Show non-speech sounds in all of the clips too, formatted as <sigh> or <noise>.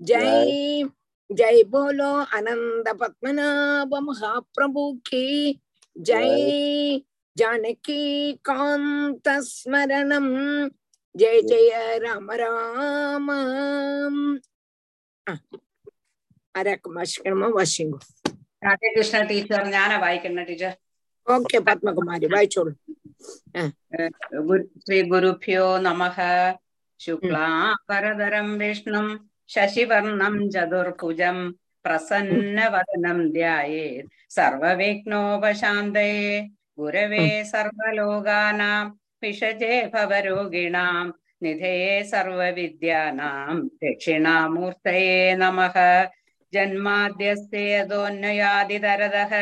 जय जय बोलो अनंत पद्मनाभ महाप्रभु की जय जानकी कांत स्मरणम जय जय राम राम വാശിംഗു രാധേകൃഷ്ണ ടീച്ചർ ഞാനാ വായിക്കുന്ന ടീച്ചർ ഓക്കെ പത്മകുമാരി വായിച്ചോളൂ ശ്രീ ഗുരുഭ്യോ നമ ശുക്ലാ പരതരം വിഷ്ണു शशिवर्णं चतुर्भुजं प्रसन्नवदनं ध्यायेत् सर्वविघ्नोपशान्तये गुरवे सर्वलोकानां विषजे भवरोगिणां निधये सर्वविद्यानां दक्षिणामूर्तये नमः जन्माद्यस्ते यदोन्नयादितरदः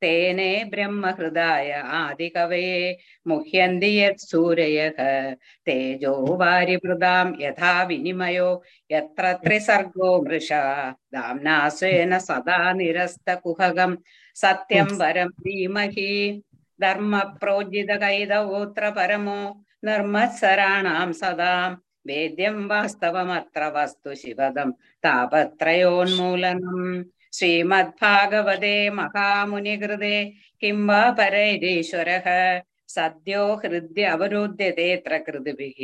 तेने ब्रह्महृदाय आदिकवये मुह्यन्ति यत् सूरयः तेजो वारिभृदां यथा विनिमयो यत्र त्रिसर्गो मृषा दाम्ना स्वेन सदा निरस्तकुहगं सत्यं वरं धीमहि धर्मप्रोज्जितकैदवोऽत्र परमो निर्मत्सराणां सदां वेद्यं वास्तवमत्र वस्तु शिवदं तापत्रयोन्मूलनम् श्रीमद्भागवते महामुनिकृते किं वा परैरीश्वरः सद्यो हृद्य अवरुध्यतेऽत्र कृतिभिः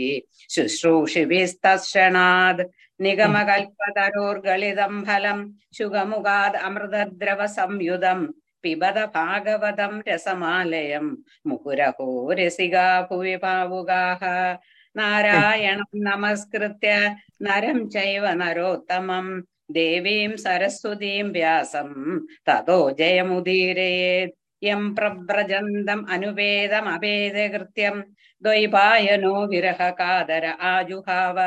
शुश्रूषिभिस्तक्षणाद् निगमकल्पतरोर्गलितम् फलम् शुगमुगाद् अमृतद्रवसंयुधम् पिबद भागवतं रसमालयं मुहुरहो रसिगा भुवि पावुगाः नारायणं नमस्कृत्य नरं चैव नरोत्तमम् देवीं सरस्वतीं व्यासं ततो जयमुदीरयेत् यं प्रव्रजन्तम् अनुपेदमपेदकृत्यं द्वैपायनो विरहकादर आजुहाव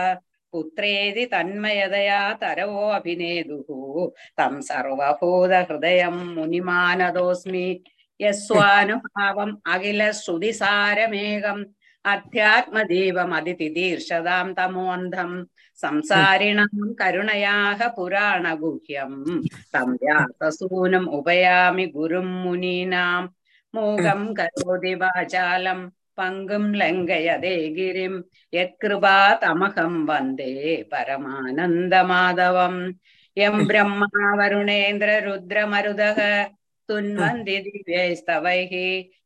पुत्रेति तन्मयदया तरवोऽभिनेदुः तं सर्वभूतहृदयं मुनिमानदोऽस्मि यस्वानुभावम् अखिलश्रुतिसारमेकम् अध्यात्मदीपमदितिदीर्षदां तमोऽन्धम् സംസാരിണാം കരുണയാഹ പുരാണഗുഹ്യം തം വ്യാസസൂനം ഉപയാമി ഗുരും മുനീനാം മൂകം കരോതി വാചാലം പങ്കും ലംഘയതേ ഗിരിം യത്കൃപാ തമഹം വന്ദേ പരമാനന്ദമാധവം യം ബ്രഹ്മാ വരുണേന്ദ്ര രുദ്രമരുതക തുൻവന്തി ദിവ്യൈസ്തവൈഃ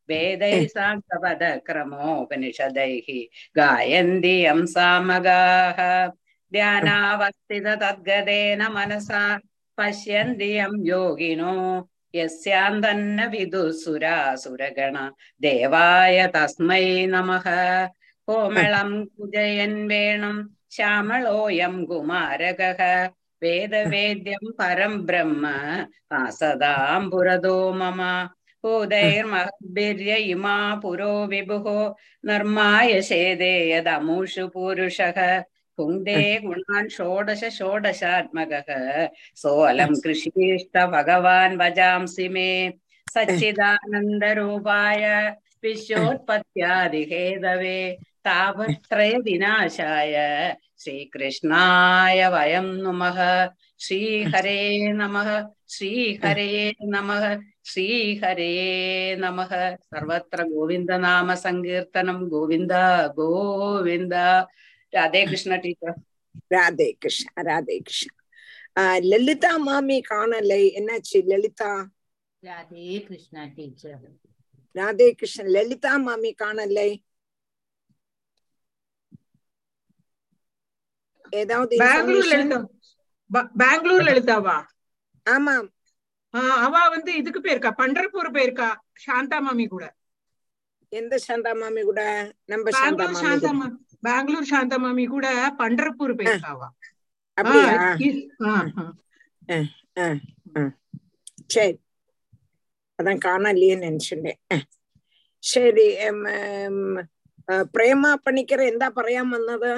वेदैः साङ्गपदक्रमोपनिषदैः गायन्ति यं सामगाः ध्यानावस्थित तद्गदेन मनसा पश्यन्ति यं योगिनो यस्यान्तन्न विदुःसुरासुरगण देवाय तस्मै नमः कोमलं कुजयन् वेणुं श्यामलोऽयं कुमारकः वेदवेद्यं परं ब्रह्म आसदां पुरदो मम भूतैर्महद्भिर्य इमा पुरो विभुः निर्माय शेदे यदमुषु पुरुषः पुङ्क्ते गुणान् षोडश षोडशात्मकः सोऽलं कृषीष्ट भगवान् भजांसि मे सच्चिदानन्दरूपाय विश्वोत्पत्त्यादिहेदवे तापत्रयविनाशाय श्रीकृष्णाय वयं नुमः श्रीहरे नमः श्रीहरे नमः श्रीहरे नमः सर्वत्र गोविन्दनाम सङ्कीर्तनं गोविन्द गोविन्द ராதே கிருஷ்ணா டீச்சர் ராதே கிருஷ்ணா ராதே கிருஷ்ணா ஆஹ் லலிதா மாமி காணலை. என்னாச்சு லலிதா? ராதே கிருஷ்ணா டீச்சர் ராதே கிருஷ்ணன் லலிதா மாமி காணலை. ஏதாவது பெங்களூர் லலிதாவா? ஆமாம் அவ வந்து இதுக்கு போயிருக்கா பண்டர்பூர் போயிருக்கா சாந்தா மாமி கூட. எந்த சாந்தா மாமி கூட? நம்ம சாந்தா மாமி. சாந்தா கூட மா பெங்களூர் சாந்தா மாமி கூட பண்டர்பூர் போயிருக்காவா அப்படியா ஆஹ் இ- ஆஹ் ஆஹ். ஆஹ், ஆஹ். சரி அதான் காணலையேன்னு நினைச்சுட்டேன் அஹ். ശരി ഉം, ഉം, ആ, പ്രേമ പണിക്കർ എന്താ പറയാൻ വന്നത്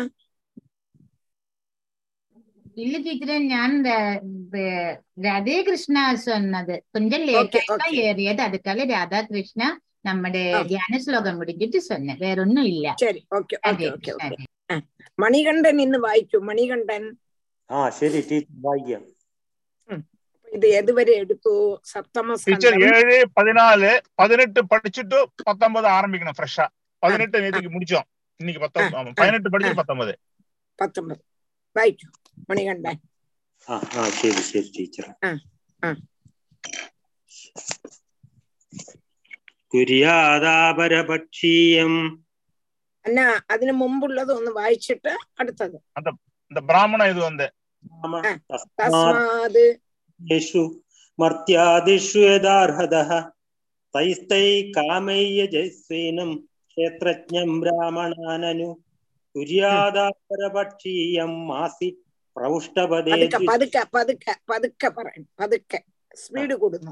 இல்ல டீச்சரே ஞான் ர- ராதே கிருஷ்ணா சொன்னது கொஞ்சம் லேட் Okay, ஆயிட்டா okay. ஏறியது அதுக்காக ராதா கிருஷ்ணா நம்முடைய ஆ. தியான ஸ்லோகம் முடிஞ்சிட்டு சொன்னேன் வேற ஒண்ணும் இல்ல ശരി okay okay Radhe okay Krishna okay Manikandan ഇന്ന് വായിക്കൂ മണികണ്ഠൻ ആ ശരി ടീച്ചർ വായിക്കാം ഇത് ഏതുവരെ എടുത്തു സപ്തമ டீச்சர் സ്കന്ധം ஏழு பதினாலு பதினெட்டு படிச்சுட்டு பத்தொன்பது ஆரம்பிக்கணும் ஃப்ரெஷ்ஷா பதினெட்டு நேற்றுக்கு முடிச்சோம் இன்னைக்கு பத்தொன்பது பதினெட்டு படிச்சு பத்தொன்பது പത്തൊമ്പത് വായിക്കൂ മണികണ്ഠൻ ആ ആ ശരി തുര്യാദാപരപക്ഷീയം അന്ന അതിനു മുമ്പുള്ളത് ഒന്ന് വായിച്ചിട്ട് അടുത്തത്. ബ്രാഹ്മണ ഇത് വന്ന്. മർത്യാദിഷു യഥാർഹത. തൈസ്തൈ കാമയ്യ ജയസ്വീനം ക്ഷേത്രജ്ഞം ബ്രാഹ്മണാനനു. തുര്യാദാപരപക്ഷീയം മാസി പ്രൗഷ്ടപദേ പതുക്കെ പതുക്കെ പതുക്കെ പറയണം പതുക്കെ. സ്പീഡ് കൂടുന്നു.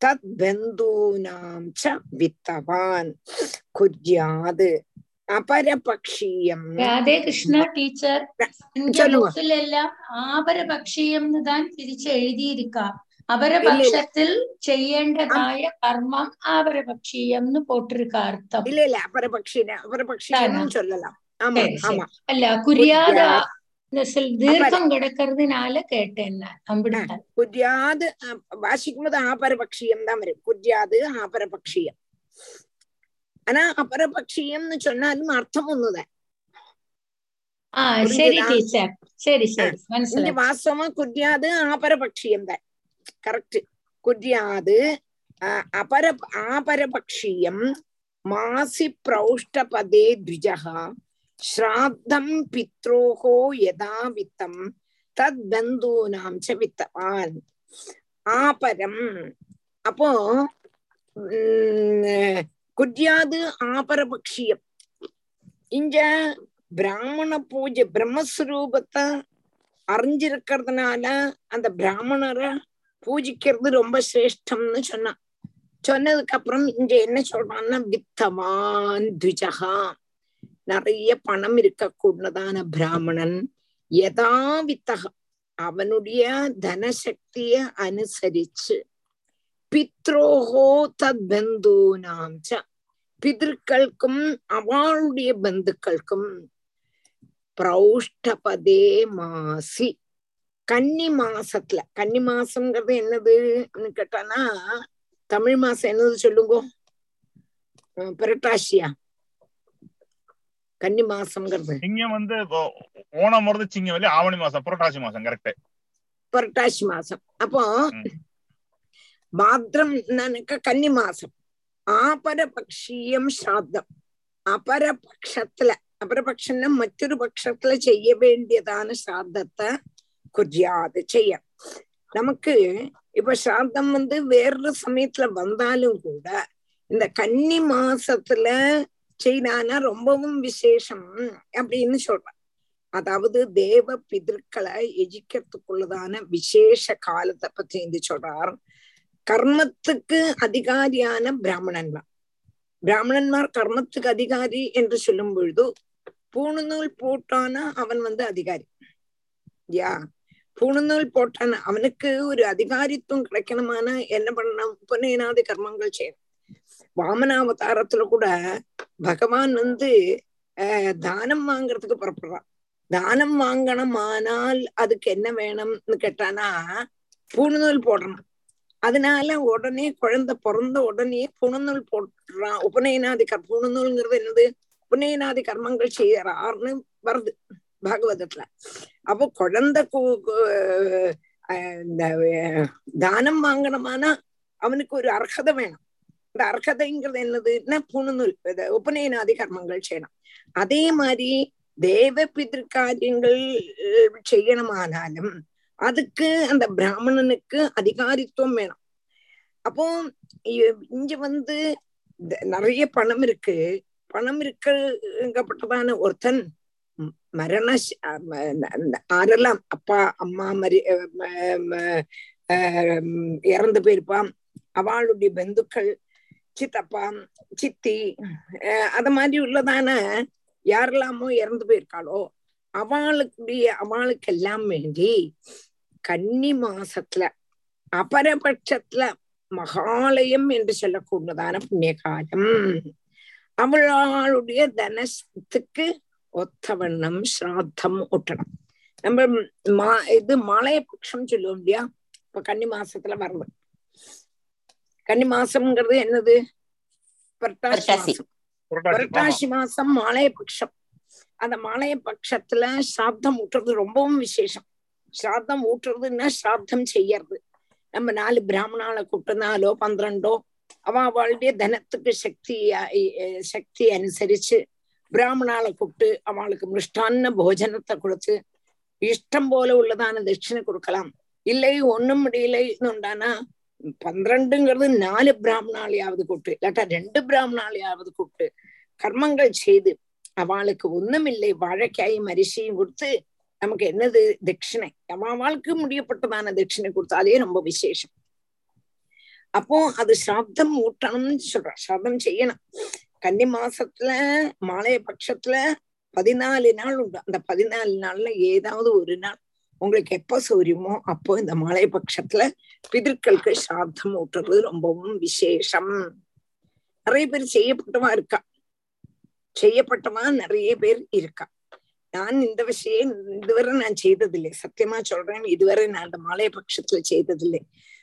തത് ബന്ധൂനാം ച വിത്തവാൻ കുര്യാത് അപരപക്ഷീയം രാധേ കൃഷ്ണ ടീച്ചർ ബുക്കിലെല്ലാം ആപരപക്ഷീയം എന്ന് താൻ തിരിച്ച് എഴുതിയിരിക്കാം അപരപക്ഷത്തിൽ ചെയ്യേണ്ടതായ കർമ്മം ആപരപക്ഷീയം പോട്ടിരിക്ക അർത്ഥം. ഇല്ല ഇല്ല അപരപക്ഷീന അപരപക്ഷീനം അല്ല കുര്യാദ. சரி, சரி. ஆமா அல்ல குறியாத குர்யாத். இந்த சில தீர்க்கம் கிடக்கிறதுனால கேட்டேன் நான் அப்படித்தான் കുര്യാത് വാശിക്കുമ്പോൾ ആപരപക്ഷീയം தான் വരും കുര്യാത് ആപരപക്ഷീയം ஆனா அபரபக்ஷியம் சொன்னாலும் அர்த்தம் ஒண்ணுதான் ஆ சரி புரிஞ்சுதா? டீச்சர் சரி சரி இங்க மனசிலாச்சு வாஸ்தவமா குர்யாது ஆபரபக்ஷியம் தான் கரெக்ட் குர்யாது ஆஹ், அபர ஆபரபக்ஷியம் மாசி பிரௌஷ்டபதே த்விஜகா ஸ்ராத்தம் பித்ரோகோ யதா வித்தம் தத் பந்தூனாம் ச வித்தவான் ஆபரம் அப்போ உம், குர்யாது ஆபரபக்ஷியம் இங்க பிராமண பூஜை பிரம்மஸ்வரூபத்தை அறிஞ்சிருக்கிறதுனால அந்த பிராமணரை பூஜிக்கிறது ரொம்ப சிரேஷ்டம்னு சொன்னான் சொன்னதுக்கு அப்புறம் இங்க என்ன சொல்றான்னா வித்தவான் துஜகா நிறைய பணம் இருக்கக்கூடதான பிராமணன் யதா அவனுடைய தனசக்திய அனுசரிச்சு பித்ரோஹோ தத் பந்தூனாம் ச அவளுடைய பந்துக்கள்க்கும் பிரௌஷ்டபதே மாசி. கன்னி மாசத்துல கன்னி மாசம்ங்கிறது என்னதுன்னு கேட்டானா தமிழ் மாசம் என்னது சொல்லுங்க? அஹ் புரட்டாசியா? கன்னி மாசம்ங்கிறது. சிங்கம் வந்து ஓணம் வருது சிங்கம் இல்ல ஆவணி மாசம் புரட்டாசி மாசம் கரெக்ட் புரட்டாசி மாசம். அப்போ மாத்திரம் நினைக்க கன்னி மாசம். ஆபரபக்ஷீயம் ஸ்ராத்தம். அபரபக்ஷத்துல அபரபக்ஷம்னா மற்றொரு பட்சத்துல செய்ய வேண்டியதான சாதத்தை கொஞ்சாது செய்ய. நமக்கு இப்ப சாதம் வந்து வேறொரு சமயத்துல வந்தாலும் கூட இந்த கன்னி மாசத்துல செய்தானா ரொம்பவும் விசேஷம் அப்படின்னு சொல்றான் அதாவது தேவ பிதற்களை எஜிக்கிறதுக்குள்ளதான விசேஷ காலத்தை பத்தி இது சொல்றார். கர்மத்துக்கு அதிகாரியான பிராமணன்மார். பிராமணன்மார் கர்மத்துக்கு அதிகாரி என்று சொல்லும் பொழுது பூணுநூல் போட்டானா அவன் வந்து அதிகாரி. யா? பூணுநூல் போட்டான அவனுக்கு ஒரு அதிகாரித்துவம் கிடைக்கணுமானா என்ன பண்ணணும்? புனேனாதி கர்மங்கள் செய்யணும். வாமனாவதாரத்துல கூட பகவான் வந்து தானம் வாங்குறதுக்கு புறப்படுறான். தானம் வாங்கணுமானால் அதுக்கு என்ன வேணும்னு கேட்டானா பூணுநூல் போடணும். அதனால உடனே குழந்தை பிறந்த உடனே புணுநூல் போட்டுறான் உபநயனாதி கர் புணுநூல்ங்கிறது என்னது? உபநயனாதி கர்மங்கள் செய்யறாருன்னு வருது பாகவதத்துல. அப்போ குழந்தை இந்த தானம் வாங்கணுமானா அவனுக்கு ஒரு அர்ஹதை வேணும். இந்த அர்ஹதைங்கிறது என்னதுன்னா புணுநூல் உபநயனாதி கர்மங்கள் செய்யணும். அதே மாதிரி தேவ பிதிர்காரியங்கள் செய்யணுமானாலும் அதுக்கு அந்த பிராமணனுக்கு அதிகாரித்துவம் வேணும். அப்போ இங்க வந்து நிறைய பணம் இருக்கு. பணம் இருக்கப்பட்டதான ஒருத்தன் மரண ஷ- அப்பா அம்மா மரி இறந்து போயிருப்பான். அவளுடைய பந்துக்கள் சித்தப்பா சித்தி அது மாதிரி உள்ளதான யாரெல்லாமோ இறந்து போயிருக்காளோ அவளுக்குடைய அவளுக்கெல்லாம் வேண்டி கன்னி மாசத்துல அபரபட்சத்துல மகாலயம் என்று சொல்லக்கூடியதான புண்ணிய காலம் அவளுடைய தனத்துக்கு ஒத்தவண்ணம் ஸ்ராத்தம் ஒட்டணும் நம்ம மா இது மாலைய பட்சம் சொல்லுவோம் இல்லையா? இப்ப கன்னி மாசத்துல வர்றது கன்னிமாசம்ங்கிறது என்னது? புரட்டாசி மாசம். மாலைய பட்சம் அந்த மாலைய பட்சத்துல சாப்தம் ஊற்றுறது ரொம்பவும் விசேஷம். ஸ்ராத்தம் ஊற்றுறதுன்னா ஸ்ராத்தம் செய்யறது. நம்ம நாலு பிராமணால கூட்டு நாலோ பന്ത്രണ്ടோ அவ அவளுடைய தனத்துக்கு சக்தி சக்தி அனுசரிச்சு பிராமணால கூப்பிட்டு அவளுக்கு மிருஷ்டான்ன போஜனத்தை கொடுத்து இஷ்டம் போல உள்ளதான தட்சிணை கொடுக்கலாம். இல்லை ஒண்ணும் முடியல. இருந்தானா പന്ത്രണ്ടുങ്கிறது நாலு ബ്രാഹ്മണാളെയാവത് கொட்டு ഇല്ലാട്ട ரெண்டு ബ്രാഹ്മണാളെയാവത് கொட்டு கர்மங்கள் ചെയ്ത് അവൾക്ക് ഒന്നുമില്ലേ വാഴക്കായും അരിശിയും കൊടുത്ത് நமக்கு என்னது? தட்சிணை. அவளுக்கு முடியப்பட்டதான தட்சிணை கொடுத்தாலே ரொம்ப விசேஷம். அப்போ அது சிராப்தம் ஊட்டணும்னு சொல்ற. சிராப்தம் செய்யணும். கன்னி மாசத்துல மாலைய பட்சத்துல பதினாலு நாள் உண்டு. அந்த பதினாலு நாள்ல ஏதாவது ஒரு நாள் உங்களுக்கு எப்ப சௌரியமோ அப்போ இந்த மாலை பட்சத்துல பிதற்களுக்கு சாத்தம் ஊட்டுறது ரொம்பவும் விசேஷம். நிறைய பேர் செய்யப்பட்டவா இருக்கா? செய்யப்பட்டவா நிறைய பேர் இருக்கா? நான் இந்த விஷயம் இதுவரை நான் செய்ததில்லை. சத்தியமா சொல்றேன் இதுவரை நான் அந்த மாலை பட்சத்துல செய்ததில்லை.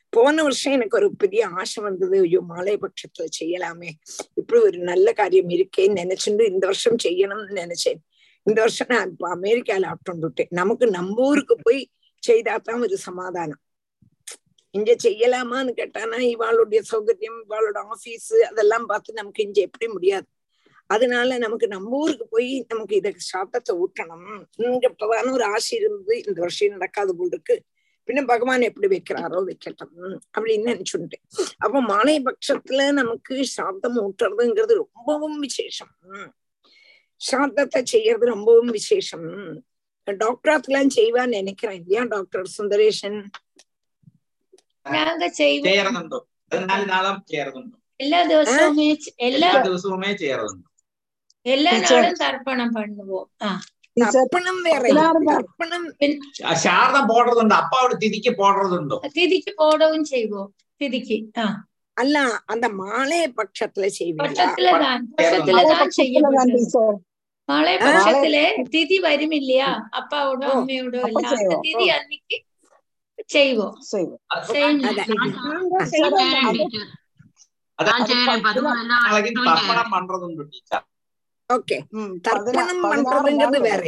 போன வருஷம் எனக்கு ஒரு பெரிய ஆசை வந்தது. ஐயோ மாலை பட்சத்துல செய்யலாமே. இப்படி ஒரு நல்ல காரியம் இருக்கேன்னு நினைச்சுட்டு இந்த வருஷம் செய்யணும்னு நினைச்சேன். இந்த வருஷம் நான் இப்ப அமெரிக்கால ஆப்டொண்டுட்டேன் நமக்கு நம்ம ஊருக்கு போய் செய்தாதான் ஒரு சமாதானம். இங்க செய்யலாமான்னு கேட்டானா இவாளுடைய சௌகரியம் இவாளோட ஆபீஸ் அதெல்லாம் பார்த்து நமக்கு இங்க எப்படி முடியாது. அதனால நமக்கு நம்ம ஊருக்கு போய் நமக்கு இத சாத்தத்தை ஊட்டணும். இங்கப்பதான ஒரு ஆசை இருந்தது இந்த வருஷம் நடக்காது போல் இருக்கு. பின்ன பகவான் எப்படி வைக்கிறாரோ வைக்கட்டும். அப்படின்னு நினைச்சுட்டேன் அப்ப மாலை பட்சத்துல நமக்கு சாத்தம் ஊட்டுறதுங்கிறது ரொம்பவும் விசேஷம். சிராத்தத்தை செய்யறது ரொம்பவும் விசேஷம் டாக்டராத்லாம் செய்வான்னு நினைக்கிறேன் இல்லையா டாக்டர் சுந்தரேஷன் எல்லா ദിവസവുമേ എല്ലാ ദിവസവുമേ ചെയ്യാറുണ്ട്? എല്ലാ നാളും തർപ്പണം പണുപോകും തർപ്പണം വേറെ. തർപ്പണം ശാരദ പോടുന്നുണ്ട്. അപ്പ അവിടെ തിരിക്ക് പോടുന്നുണ്ടോ? തിരിക്ക് പോടവും ചെയ്യുവോ? തിരിക്ക് ആ. அல்ல அந்த மாலை பட்சத்துல செய்வீங்க மாலை பட்சத்துல திதி வரும் இல்லையா? அப்பாவோட அம்மையோட அந்த திதி அன்னைக்கு செய்வோம். ஓகே. தர்ப்பணம் பண்றதுங்கிறது வேற.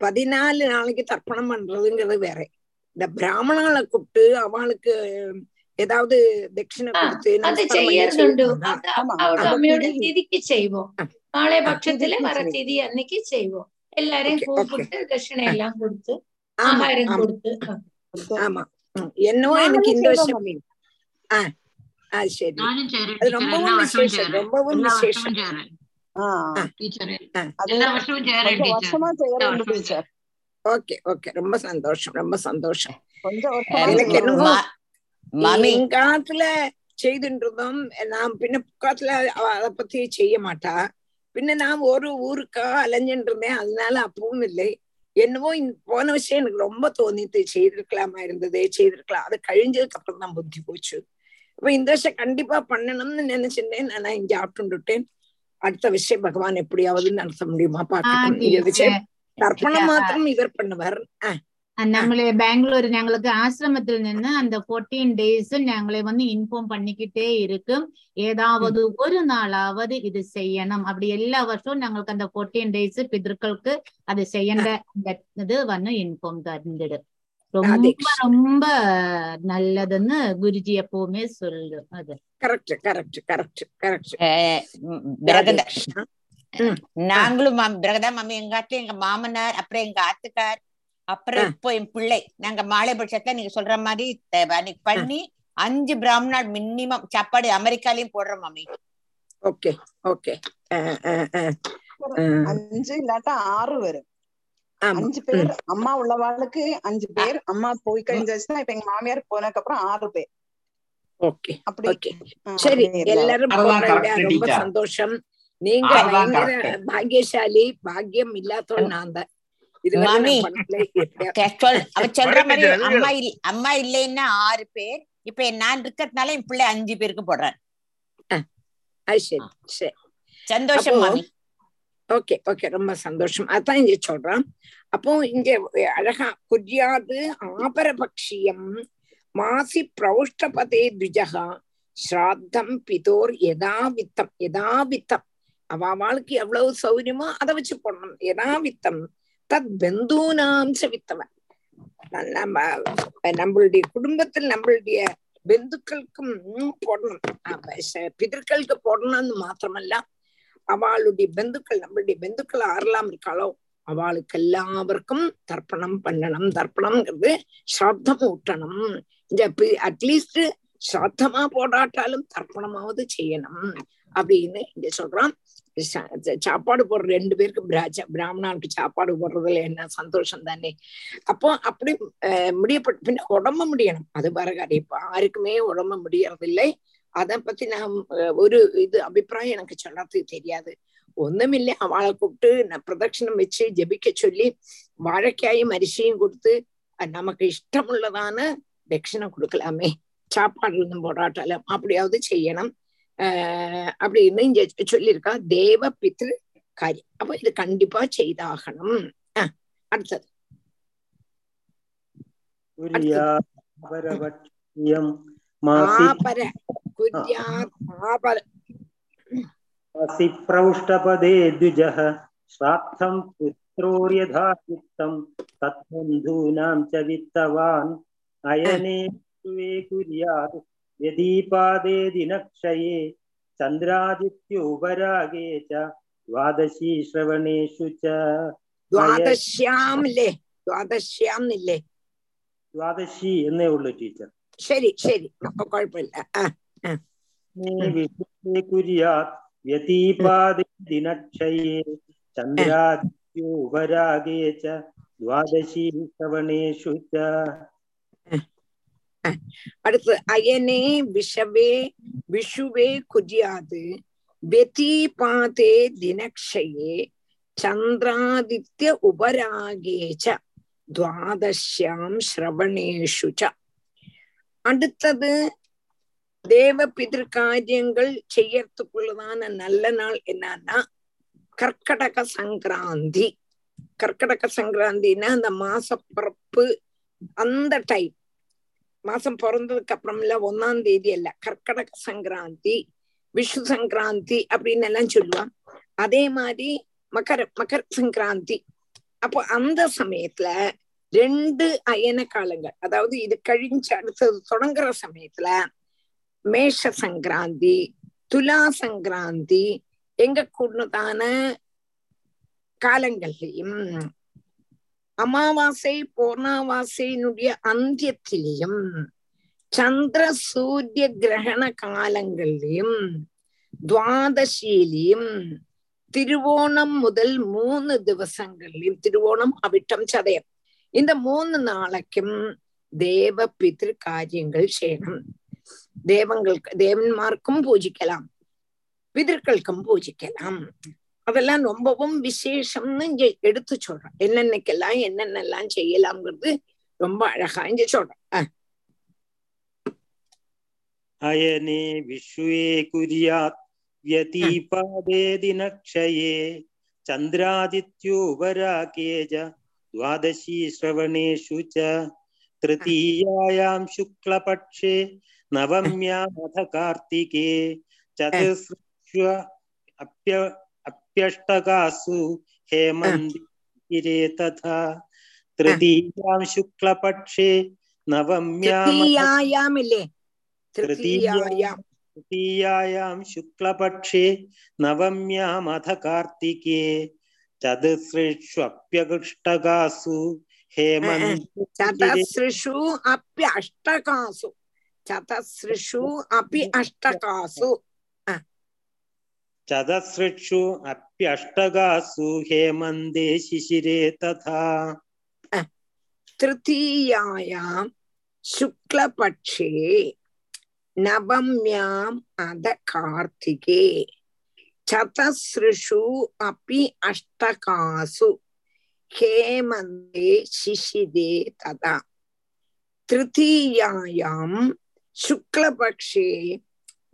பதினாலு நாளைக்கு தர்ப்பணம் பண்றதுங்கிறது வேற. இந்த பிராமணங்களை கூப்பிட்டு அவளுக்கு ஏதாவது தட்சிண கொடுத்து அம்மையோட திதிக்கு செய்வோம். நாளை பட்சத்துல வர திதி அன்னைக்கு செய்வோம். எல்லாரையும் கூப்பிட்டு தட்சிணை எல்லாம் கொடுத்து ஆகாரம் கொடுத்து ஆமா என்னவோ எனக்கு இந்த வருஷம் ரொம்பவும் விசேஷம் ரொம்பவும் விசேஷம். Okay okay. ரொம்ப சந்தோஷம் ரொம்ப சந்தோஷம். எனக்கு என்னவோ எங்காத்துல செய்துன்றதும் நாம் பின்ன புக்காத்துல அதை பத்தி செய்ய மாட்டா. பின்ன நான் ஒரு ஊருக்கா அலைஞ்சின்றேன் அதனால அப்பவும் இல்லை. என்னவோ போன விஷயம் எனக்கு ரொம்ப தோணித்து செய்திருக்கலாமா இருந்ததே செய்திருக்கலாம். அது கழிஞ்சதுக்கு அப்புறம் தான் புத்தி போச்சு. இப்ப இந்த விஷயம் கண்டிப்பா பண்ணணும்னு நினைச்சிருந்தேன். ஆனா இங்க ஆட்டுண்டுட்டேன். அடுத்த விஷயம் பகவான் எப்படியாவது நடத்த முடியுமா? பார்க்கணும் கற்பனை மாத்திரம் இவர் பண்ணுவார். ஆஹ் നമ്മളെ ബാംഗ്ലൂർ ഞങ്ങൾക്ക് ആശ്രമത്തിൽ നിന്ന് അന്ത ഫോർട്ടീൻ ഡേയ്സ് ഞങ്ങളെ വന്ന് ഇൻഫോം പണിക്കിട്ടേ ഇരിക്കും ഏതാവത് ഒരു നാളാവത് ഇത് ചെയ്യണം അപ്പടി എല്ലാ വർഷവും ഞങ്ങൾക്ക് അന്ത ഫോർട്ടീൻ ഡേയ്സ് പിതൃക്കൾക്ക് അത് ചെയ്യേണ്ട ഇത് വന്ന് ഇൻഫോം തരുന്നത് ரொம்ப ரொம்ப நல்லதுன்னு குருஜி எப்பவுமே சொல்லு அது கரெக்ட் கரெக்ட் கரெக்ட் கரெக்ட் நாங்களும் பிரகதா மம்மி எங்க அத்தை எங்க மாமனார் அப்புறம் எங்க ஆத்துக்கார் அப்புறம். இப்போ என் பிள்ளை. நாங்க மாலை பட்சத்துல நீங்க சொல்ற மாதிரி அன்னைக்கு பண்ணி அஞ்சு பிராமணால் மினிமம் சாப்பாடு அமெரிக்காலயும் போடுறோம் மாமி. Okay okay. அஞ்சு இல்லாட்டா ஆறு வரும். அஞ்சு பேர் அம்மா உள்ளவாளுக்கு அஞ்சு பேர் அம்மா போய் கழிஞ்சாச்சுன்னா இப்ப எங்க மாமியார் போனதுக்கு அப்புறம் ஆறு பேர். ஓகே அப்படி. ஓகே. சரி எல்லாரும் ரொம்ப. சந்தோஷம். நீங்க பயங்கர correct. பாக்கியசாலி பாக்கியம் இல்லாதவன் நான் தான். மாமி <laughs> சொல்ற மாதிரி அம்மா இல்ல அம்மா இல்லைன்னா ஆறு பேர். இப்ப நான் இருக்கிறதுனால என் பிள்ளை அஞ்சு பேருக்கு போடுறேன் சந்தோஷம் மாமி. ஓகே ஓகே ரொம்ப சந்தோஷம். அதான் இங்க சொல்றான். அப்போ இங்க அழகா குர்யாது ஆபரபக்ஷியம் மாசி பிரௌஷ்டபதே துஜகா ஸ்ராத்தம் பிதோர் யதாவித்தம். யதாவித்தம். அவ அவளுக்கு எவ்வளவு சௌரியமோ அதை வச்சு போடணும். யதாவித்தம். தத் பெந்தூனாம் செவித்தவன் நம்ம நம்மளுடைய குடும்பத்தில் நம்மளுடைய பெந்துக்களுக்கும் போடணும். ஆமா, பிதர்களுக்கு போடணும்னு மாத்திரமல்ல. அவளுடைய பெந்துக்கள் நம்மளுடைய பெந்துக்கள் ஆறலாம் இருக்காளோ? அவளுக்கு எல்லாருக்கும் தர்ப்பணம் பண்ணணும். தர்ப்பணம்ங்கிறது ஸ்ராத்தம் ஊட்டணும். இந்த அட்லீஸ்ட் ஸ்ராத்தமா போடாட்டாலும் தர்ப்பணமாவது செய்யணும். அப்படின்னு இங்க சொல்றான். சாப்பாடு போடுற ரெண்டு பேருக்கு பிராஜ பிராமணாவுக்கு சாப்பாடு போடுறதுல என்ன சந்தோஷம் தானே? அப்போ அப்படி முடியப்பட்டு பின்ன உடம்ப முடியணும். அது வேற காரியம் இப்ப யாருக்குமே உடம்ப முடியறதில்லை. அதை பத்தி நான் ஒரு இது அபிப்பிராயம் எனக்கு சொல்றது தெரியாது. ஒண்ணுமில்ல. அவளை கூப்பிட்டு நான் பிரதட்சணம் வச்சு ஜபிக்க சொல்லி வாழைக்காயும் அரிசியும் கொடுத்து நமக்கு இஷ்டமுள்ளதான தட்சிணம் கொடுக்கலாமே. சாப்பாடு இருந்தும் போராட்டாலும். அப்படியாவது செய்யணும். அப்படின்னு இங்க சொல்லியிருக்கா தேவ பித்ரு காரியம் அப்ப இது கண்டிப்பா செய்தாகணும் அஹ் அடுத்தது कुर्यापरवक्ष्यं मासि ஆபர குர்யாத் ஆபர मासि प्रौष्टपदे द्विजः श्राद्धं पुत्रोर्यथा चित्तं तत्बन्धूनां च वित्तवान् अयने वे कुर्यात् यदीपादे दिनक्षये चन्द्रादित्योपरागे च द्वादशी श्रवणेषु च ദ്വാദശ്യാം ഇല്ലേ ദ്വാദശ്യാം ഇല്ലേ द्वादशी എന്നേ ഉള്ളൂ ടീച്ചർ ശരി ശരി അപ്പൊ കുഴപ്പമില്ല ആ विषये कुर्यात् व्यतीपादे दिनक्षये चन्द्रादित्योपरागे च द्वादशी श्रवणेषु அடுத்து அயனே விஷவே விஷுவே குஜியாது வெதீபாதே தினக்ஷயே சந்திராதித்ய உபராகேச்ச துவாதசியாம் ஸ்ரவணேஷு அடுத்தது தேவ பிதிரு காரியங்கள் செய்யறதுக்குள்ளதான நல்ல நாள் என்னன்னா கர்க்கடக சங்கராந்தி. கர்க்கடக சங்கராந்தின்னா அந்த மாசப்பிறப்பு அந்த டைம் மாசம் பிறந்ததுக்கு அப்புறம்ல ஒன்னாம் தேதி அல்ல கர்க்கடக சங்கராந்தி விஷு சங்கராந்தி அப்படின்னு எல்லாம் சொல்லுவான் அதே மாதிரி மகர மகர சங்கராந்தி. அப்போ அந்த சமயத்துல ரெண்டு அயன காலங்கள் அதாவது இது கழிஞ்சு அடுத்தது தொடங்குற சமயத்துல மேஷ சங்கராந்தி துலா சங்கராந்தி எங்க கூடதான காலங்கள்லயும் அமாவாசை பூர்ணாவாசையினுடைய அந்தியத்திலையும் சந்திர சூரிய கிரகண காலங்கள்லயும் துவாதசியிலையும் திருவோணம் முதல் மூணு திவசங்கள்லயும் திருவோணம் அவிட்டம் சதயம். இந்த மூணு நாளைக்கும் தேவ பிதிரு காரியங்கள் செய்யணும். தேவங்களுக்கு தேவன்மார்க்கும் பூஜிக்கலாம். பிதற்கள்க்கும் பூஜிக்கலாம். அதெல்லாம் ரொம்பவும் விசேஷம்னு இங்க எடுத்து சொல்றேன் என்னென்னைக்கெல்லாம் என்னென்னலாம் செய்யலாம்ங்கிறது ரொம்ப அழகா இங்க சொல்றேன் அஹ் अयने विश्वे कुर्यात् व्यतीपादे दिनक्षये चन्द्रादित्योपराके च द्वादशी श्रवणेषु च तृतीयायां शुक्लपक्षे नवम्यामथ कार्तिके चतुर्श्व अप्य प्यष्टगासु हेमन्दिरे तथा तृतीयां शुक्लपक्षे नवम्यां तृतीयायां तृतीयायां शुक्लपक्षे नवम्यामथ कार्तिके चतुसृष्वप्यकृष्टकासु हेमन्त <laughs> चतसृषु अपि अष्टकासु चतसृषु अपि अष्टकासु। चतसृक्षु अप्यष्टगासु हेमन्दे शिशिरे तथा तृतीयायां शुक्लपक्षे नवम्याम् अध कार्तिके चतसृषु अपि अष्टकासु हेमन्दे शिशिरे तदा तृतीयायां शुक्लपक्षे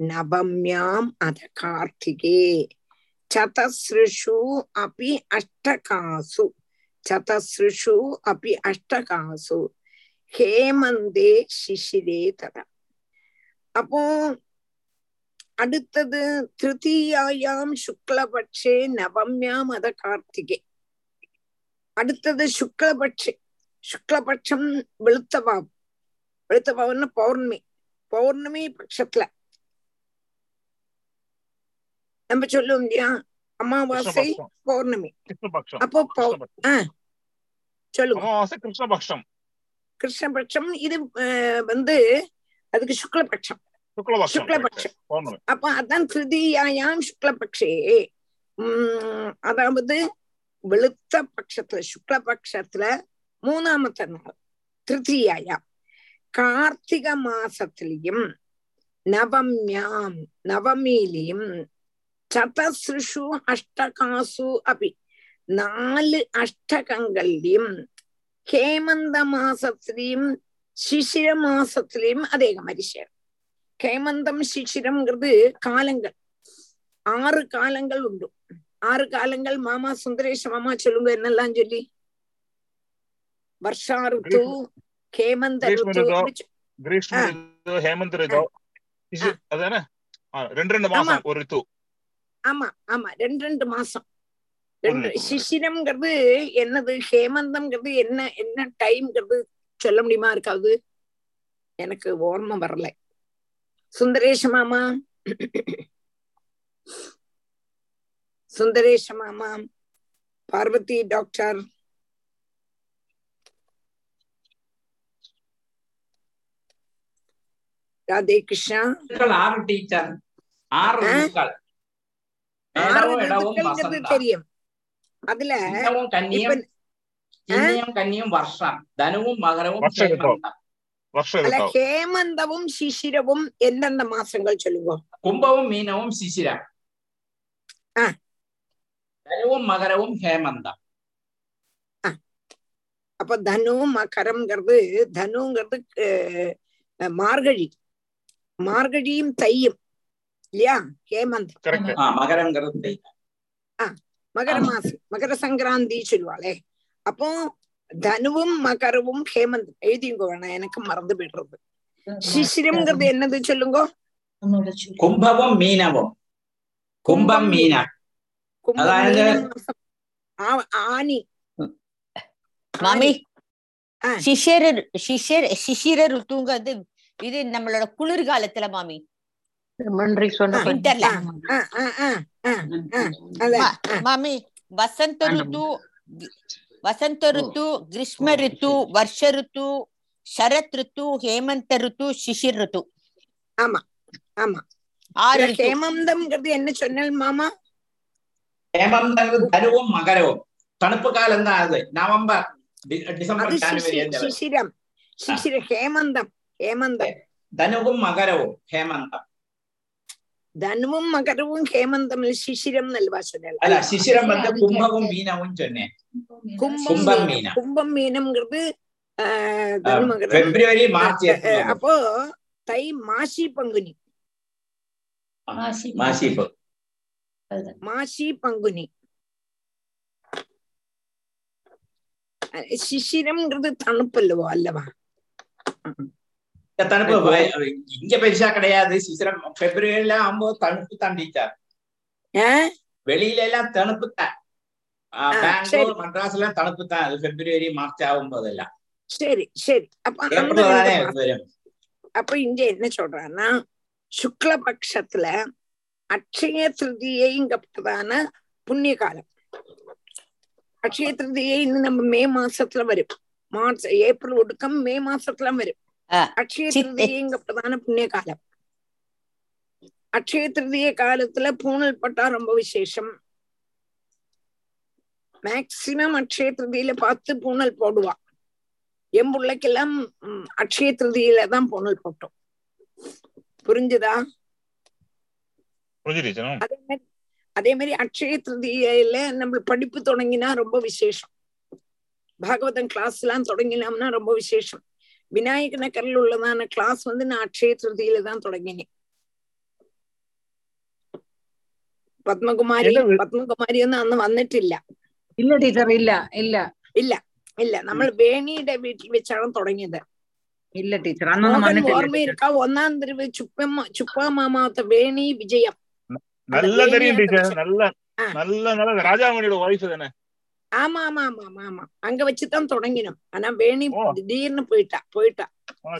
நவம்யாம் அத கார்த்திகே சதசிருஷு அபி அஷ்டகாசு சதசிருஷு அபி அஷ்டகாசு ஹேமந்தே சிஷிரே ததா அப்போ அடுத்தது திருத்தீயாயாம் சுக்லபட்சே நவம்யாம் அத கார்த்திகே அடுத்தது சுக்லபட்சே சுக்லபட்சம் வெளுத்த பாவம் வெளுத்த பாவம்னு பௌர்ணமி பௌர்ணமி பட்சத்துல நம்ம சொல்லுவோம் இல்லையா? அமாவாசை பௌர்ணமி. அப்போ சொல்லுங்க. அமாவாசை கிருஷ்ணபக்ஷம். கிருஷ்ணபட்சம் இது வந்து அதுக்கு சுக்லபட்சம் பௌர்ணமி. அப்ப அதான் திருதியாயாம் சுக்லபக்ஷே. அதாவது வெளுத்த பட்சத்துல சுக்லபக்ஷத்துல மூணாமത്തെ நாள் திருத்தியாயாம் கார்த்திக மாசத்திலையும் நவம்யாம் நவமியிலையும் சதசிருஷு அஷ்டகாசு அபி. நாலு அஷ்டகங்கள்லயும் ஹேமந்த மாசத்திலையும் சிசிர மாசத்திலையும் அதே மாதிரி சேரும். ஹேமந்தம் சிசிரம்ங்கிறது காலங்கள். ஆறு காலங்கள் உண்டு. ஆறு காலங்கள் மாமா சுந்தரேஷ மாமா சொல்லுங்க என்னெல்லாம் சொல்லி? வருஷா ருத்து ஹேமந்த ருத்து ஹேமந்த் ரிது இது அதானே? ஆ, ரெண்டு ரெண்டு. மாசம் ஒரு ரித்து. ஆமா ஆமா. ரெண்டு ரெண்டு மாசம். ரெண்டு சிசிரம்ங்கிறது என்னது? ஹேமந்தம்ங்கிறது என்ன என்ன டைம்ங்கிறது சொல்ல முடியுமா? இருக்காது. எனக்கு ஓர்ம வரல. சுந்தரேஷ மாமா. சுந்தரேஷ மாமா. பார்வதி டாக்டர். ராதே கிருஷ்ணா. ஆறு டீச்சர். ஆறு ஆறு ಋತುக்கள் தெரியும். அதுல கன்னியும் வருஷம். தனுவும் மகரவும் ஹேமந்தவும் சிசிரவும் எந்தெந்த மாசங்கள் சொல்லுங்க கும்பவும் மீனவும் சிசிரம் தனுவும் மகரவும் ஹேமந்தம். அப்ப தனு மகரம்ங்கிறது தனுங்கிறது மார்கழி. மார்கழியும் தையும். இல்லையா ஹேமந்த் மகரங்கிறது மகர மாசம் மகர சங்கராந்தி சொல்லுவாளே அப்போ தனுவும் மகரவும் ஹேமந்த் எழுதிங்க வேணாம் எனக்கு மறந்து விடுறது சிசிரம்ங்கிறது என்னது சொல்லுங்க கும்பமும் மீனவும் கும்பம் மீனா ஆனி மாமி சிசிர சிசிர சிசிர ருத்துங்கிறது இது நம்மளோட குளிர்காலத்துல மாமி நன்றி மாமி வசந்த ಋತು வசந்த ಋತು ಗ್ರೀಷ್ಮ ಋತು ವರ್ಷ ಋತು ಶರತ್ ಋತು ஹேமந்த ಋತು சிசிர் ಋತು ஆமா ஆமா. ஆறு ஹேமந்தம்ங்கிறது என்ன சொன்னல் மாமா? ஹேமந்தம் தருவும் மகரவும். தணுப்பு காலம் தான் அது. நவம்பர் டிசம்பர் சிசிரம் சிசிர ஹேமந்தம் ஹேமந்தம். தனுவும் மகரவும் ஹேமந்தம். ധനുവും മകരവും ഹേമന്തം ശിശിരം നൽവാ അല്ല ശിശിരം വന്ന് കുംഭവും മീനവും ചൊന്നേ കുംഭം മീന കുംഭം മീനം ഫെബ്രുവരി മാർച്ച് അപ്പോ തൈ മാശി പങ്കുനി മാശി മാശി പങ്കുനി ശിശിരം തണുപ്പല്ലോ അല്ലവാ தனுப்பு இங்க பெருசா கிடையாது சுவிட்சர்லாந்து பிப்ரவரியில ஆகும்போது தனுப்பு தாண்டிச்சார் வெளியில எல்லாம் தனுப்பு தான் பெங்களூர் மட்ராஸ் எல்லாம் தனுப்பு தான் அது பிப்ரவரி மார்ச் ஆகும் போதெல்லாம் சரி சரி அப்ப அப்ப இங்க என்ன சொல்றான்னா சுக்ல பட்சத்துல அக்ஷய திருதியைங்கப்பட்டதான புண்ணிய காலம் அக்ஷய திருதியை இன்னும் நம்ம மே மாசத்துல வரும் மார்ச் ஏப்ரல் ஒடுக்கம் மே மாசத்துல வரும் அக்ஷய திருதியங்கிறதான புண்ணிய காலம் அக்ஷய திருதிய காலத்துல பூணல் பட்டா ரொம்ப விசேஷம். மேக்சிமம் அக்ஷய திருதியில பார்த்து பூணல் போடுவா. என் பிள்ளைக்கெல்லாம் அக்ஷய திருதியில தான் பூணல் போட்டோம். புரிஞ்சுதா? அதே மாதிரி அதே மாதிரி அக்ஷய திருதியில நம்ம படிப்பு தொடங்கினா ரொம்ப விசேஷம். பாகவதம் கிளாஸ் எல்லாம் தொடங்கினோம்னா ரொம்ப விசேஷம். விநாயக நகர்ல உள்ளதான கிளாஸ் வந்து நான் அக்ஷய திருதியில தான் தொடங்கினேன் പത്മകുമാരി என்ன வி- പത്മകുമാരി ഒന്നും അന്ന് വന്നിട്ടില്ല இல்ல டீச்சர் இல்ல இல்ல ഇല്ല ഇല്ല നമ്മൾ വേണിയുടെ വീട്ടിൽ വെച്ചാണ് തുടങ്ങിയത് இல்ல டீச்சர் அண்ணன் മോഹൻ വന്നിട്ടില്ല ഓർമ്മയിരിക്കാ ഒന്നാം തെരുവ് ചുപ്പമ്മ ചുപ്പാമാമാത്ത വേണി വിജയം அந்த நல்லா தெரியும் வேணியை டீச்சர் வச்சு- நல்ல ஆ. நல்ல ஆமா ஆமா ஆமா ஆமா ஆமா அங்க வச்சுதான் தொடங்கினோம். ஆனா வேணி. திடீர்னு போயிட்டா போயிட்டா.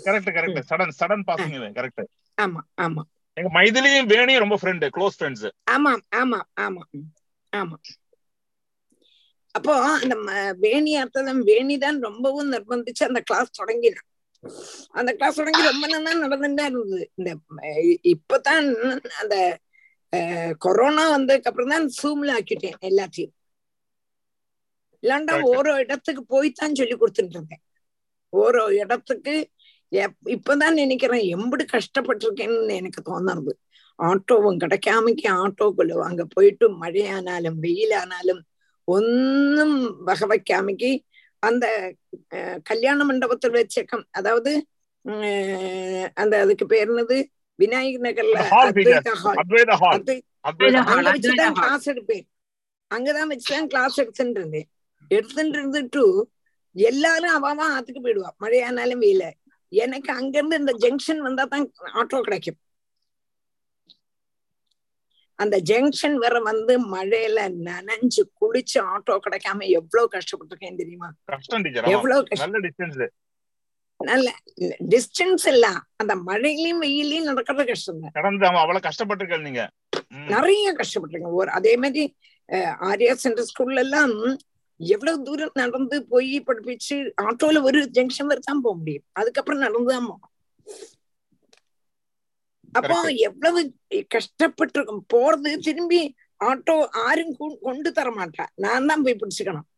Correct correct sudden sudden passing இது கரெக்ட் ஆமா ஆமா. எங்க மைதிலியும் வேணியும் ரொம்ப ஃப்ரெண்டு க்ளோஸ் ஃப்ரெண்ட்ஸ் ஆமா ஆமா ஆமா. ஆமா. அப்போ அந்த வேணி அர்த்தம் வேணிதான் ரொம்பவும் நிர்பந்திச்சு அந்த கிளாஸ் தொடங்கினான் அந்த கிளாஸ் தொடங்கி ரொம்ப நல்லா நடந்துட்டா இருந்தது. இந்த இப்பதான் அந்த கொரோனா வந்ததுக்கு அப்புறம் தான் சூம்ல ஆக்கிட்டேன் எல்லாத்தையும். இல்லாண்டா. ஓரோ இடத்துக்கு போய்தான் சொல்லி கொடுத்துட்டு இருந்தேன் ஓரோ இடத்துக்கு இப்பதான் நினைக்கிறேன் எம்படி கஷ்டப்பட்டிருக்கேன்னு எனக்கு தோணுறது ஆட்டோவும் கிடைக்காமக்கு ஆட்டோக்குள்ள அங்க போயிட்டு மழையானாலும் வெயிலானாலும் ஒன்னும் வகை வைக்காமக்கு அந்த கல்யாண மண்டபத்தில் வச்சக்கம் அதாவது அந்த அதுக்கு பேர் என்னது? விநாயகர் நகர்ல அத்வைதா ஹால் அங்க வச்சுதான். கிளாஸ் எடுப்பேன். அங்கதான் வச்சுதான் கிளாஸ் எடுத்துட்டு இருந்தேன் எடுத்துட்டு இருந்துட்டு எல்லாரும் அவன் ஆத்துக்கு போயிடுவா. மழையானாலும் வெயில. எனக்கு அங்க இருந்து இந்த ஜங்ஷன் வந்தா தான் ஆட்டோ கிடைக்கும். அந்த ஜங்ஷன் வர வந்து மழையில நனைஞ்சு குளிச்சு ஆட்டோ கிடைக்காம எவ்வளவு கஷ்டப்பட்டிருக்கேன் தெரியுமா? எவ்வளவு நல்ல டிஸ்டன்ஸ் இல்ல. அந்த மழையிலயும் வெயிலையும் நடக்கிறது கஷ்டம் தான் அவ்வளவு கஷ்டப்பட்டிருக்கேன் நீங்க. நிறைய கஷ்டப்பட்டிருக்கேன். ஒரு அதே மாதிரி ஆர்யா சென்டர் ஸ்கூல்ல எல்லாம் எவ்வளவு தூரம் நடந்து போய் படிப்பிச்சு ஆட்டோல ஒரு ஜங்ஷன் வரைதான் போக முடியும். அதுக்கப்புறம் நடந்துதான் போகணும். அப்போ எவ்வளவு கஷ்டப்பட்டிருக்கும். போறது திரும்பி ஆட்டோ ஆரும் கொண்டு தர மாட்டேன் நான் தான் போய் பிடிச்சுக்கணும்.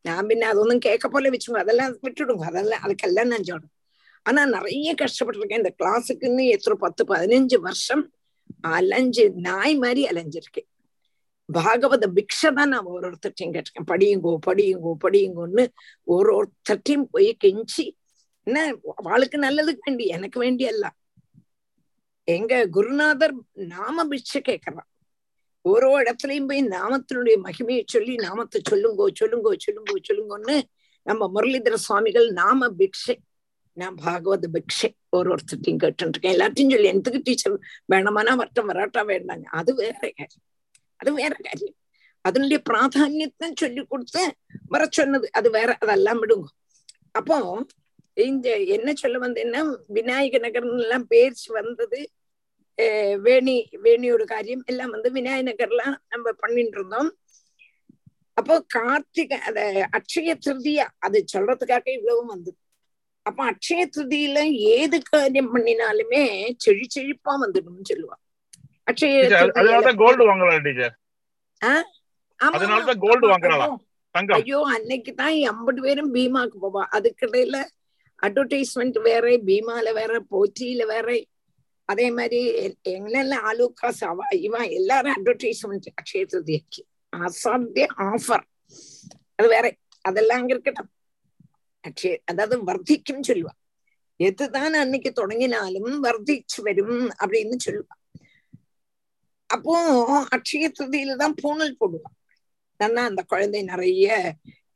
நான் பின்ன அதொன்னும் கேட்க போல வச்சுக்கோங்க அதெல்லாம் விட்டுடுங்க. அதெல்லாம் அதுக்கெல்லாம் நான் சொல்லணும் ஆனா நிறைய கஷ்டப்பட்டிருக்கேன். இந்த கிளாஸுக்குன்னு எத்தனை பத்து பதினஞ்சு வருஷம் அலைஞ்சு நாய் மாதிரி அலைஞ்சிருக்கேன் பாகவத பிக்ஷை தான் நான் ஒரு ஒருத்தட்டையும் கேட்டிருக்கேன். படியுங்கோ படியுங்கோ படியுங்கோன்னு ஒரு ஒருத்தட்டையும் போய் கெஞ்சி என்ன அவளுக்கு நல்லதுக்கு வேண்டி எனக்கு வேண்டி அல்ல. எங்க குருநாதர் நாம பிக்ஷை கேட்கறான் ஓரோ இடத்துலயும் போய் நாமத்தினுடைய மகிமையை சொல்லி நாமத்தை சொல்லுங்கோ சொல்லுங்கோ சொல்லுங்கோ சொல்லுங்கோன்னு நம்ம முரளிதர சுவாமிகள் நாம பிக்ஷை நான் பாகவத பிக்ஷை ஒரு ஒருத்தட்டையும் கேட்டு இருக்கேன் எல்லாத்தையும் சொல்லி எனக்கு டீச்சர் வேணமானா வரட்டம் வராட்டா வேண்டாங்க. அது வேற. அது வேற காரியம் அதனுடைய பிராதானியத்தை சொல்லி கொடுத்து வர சொன்னது அது வேற அதெல்லாம் விடுங்க அப்போ இந்த என்ன சொல்ல வந்தேன்னா விநாயக நகர்னு எல்லாம் பேர் வந்தது வேணி வேணியோட காரியம் எல்லாம் வந்து விநாயக நகர்லாம் நம்ம பண்ணிட்டு இருந்தோம் அப்போ கார்த்திகை அத அக்ஷய திருதியா அது சொல்றதுக்காக இவ்வளவும் வந்தது அப்ப அக்ஷய திருதியில ஏது காரியம் பண்ணினாலுமே செழி செழிப்பா வந்துடும் சொல்லுவா அதனாலதான் கோல்டு வாங்கலாம் டீச்சர் ஆமா, அதனாலதான் ஆமா, கோல்டு ஆமா, வாங்குறாளாம் ஐயோ, அன்னைக்கு தான் ஐம்பது பேரும் பீமாக்கு போவா. அதுக்கிடையில அட்வர்டைஸ்மெண்ட் வேற பீமால வேற போற்றியில வேற. அதே மாதிரி எங்கெல்லாம் ஆலூக்கா சவா இவன் எல்லாரும் அட்வர்டைஸ்மெண்ட் அக்ஷய திருதிக்கு அசாத்திய ஆஃபர் அது வேற. அதெல்லாம் இருக்கட்டும். அக்ஷய அதாவது வர்த்திக்கும் சொல்லுவா. எதுதான் அன்னைக்கு தொடங்கினாலும் வர்த்திச்சு வரும் அப்படின்னு சொல்லுவா. அப்போ அக்ஷய திருதியில தான் பூணல் போடுவான் நன்னா அந்த குழந்தை நிறைய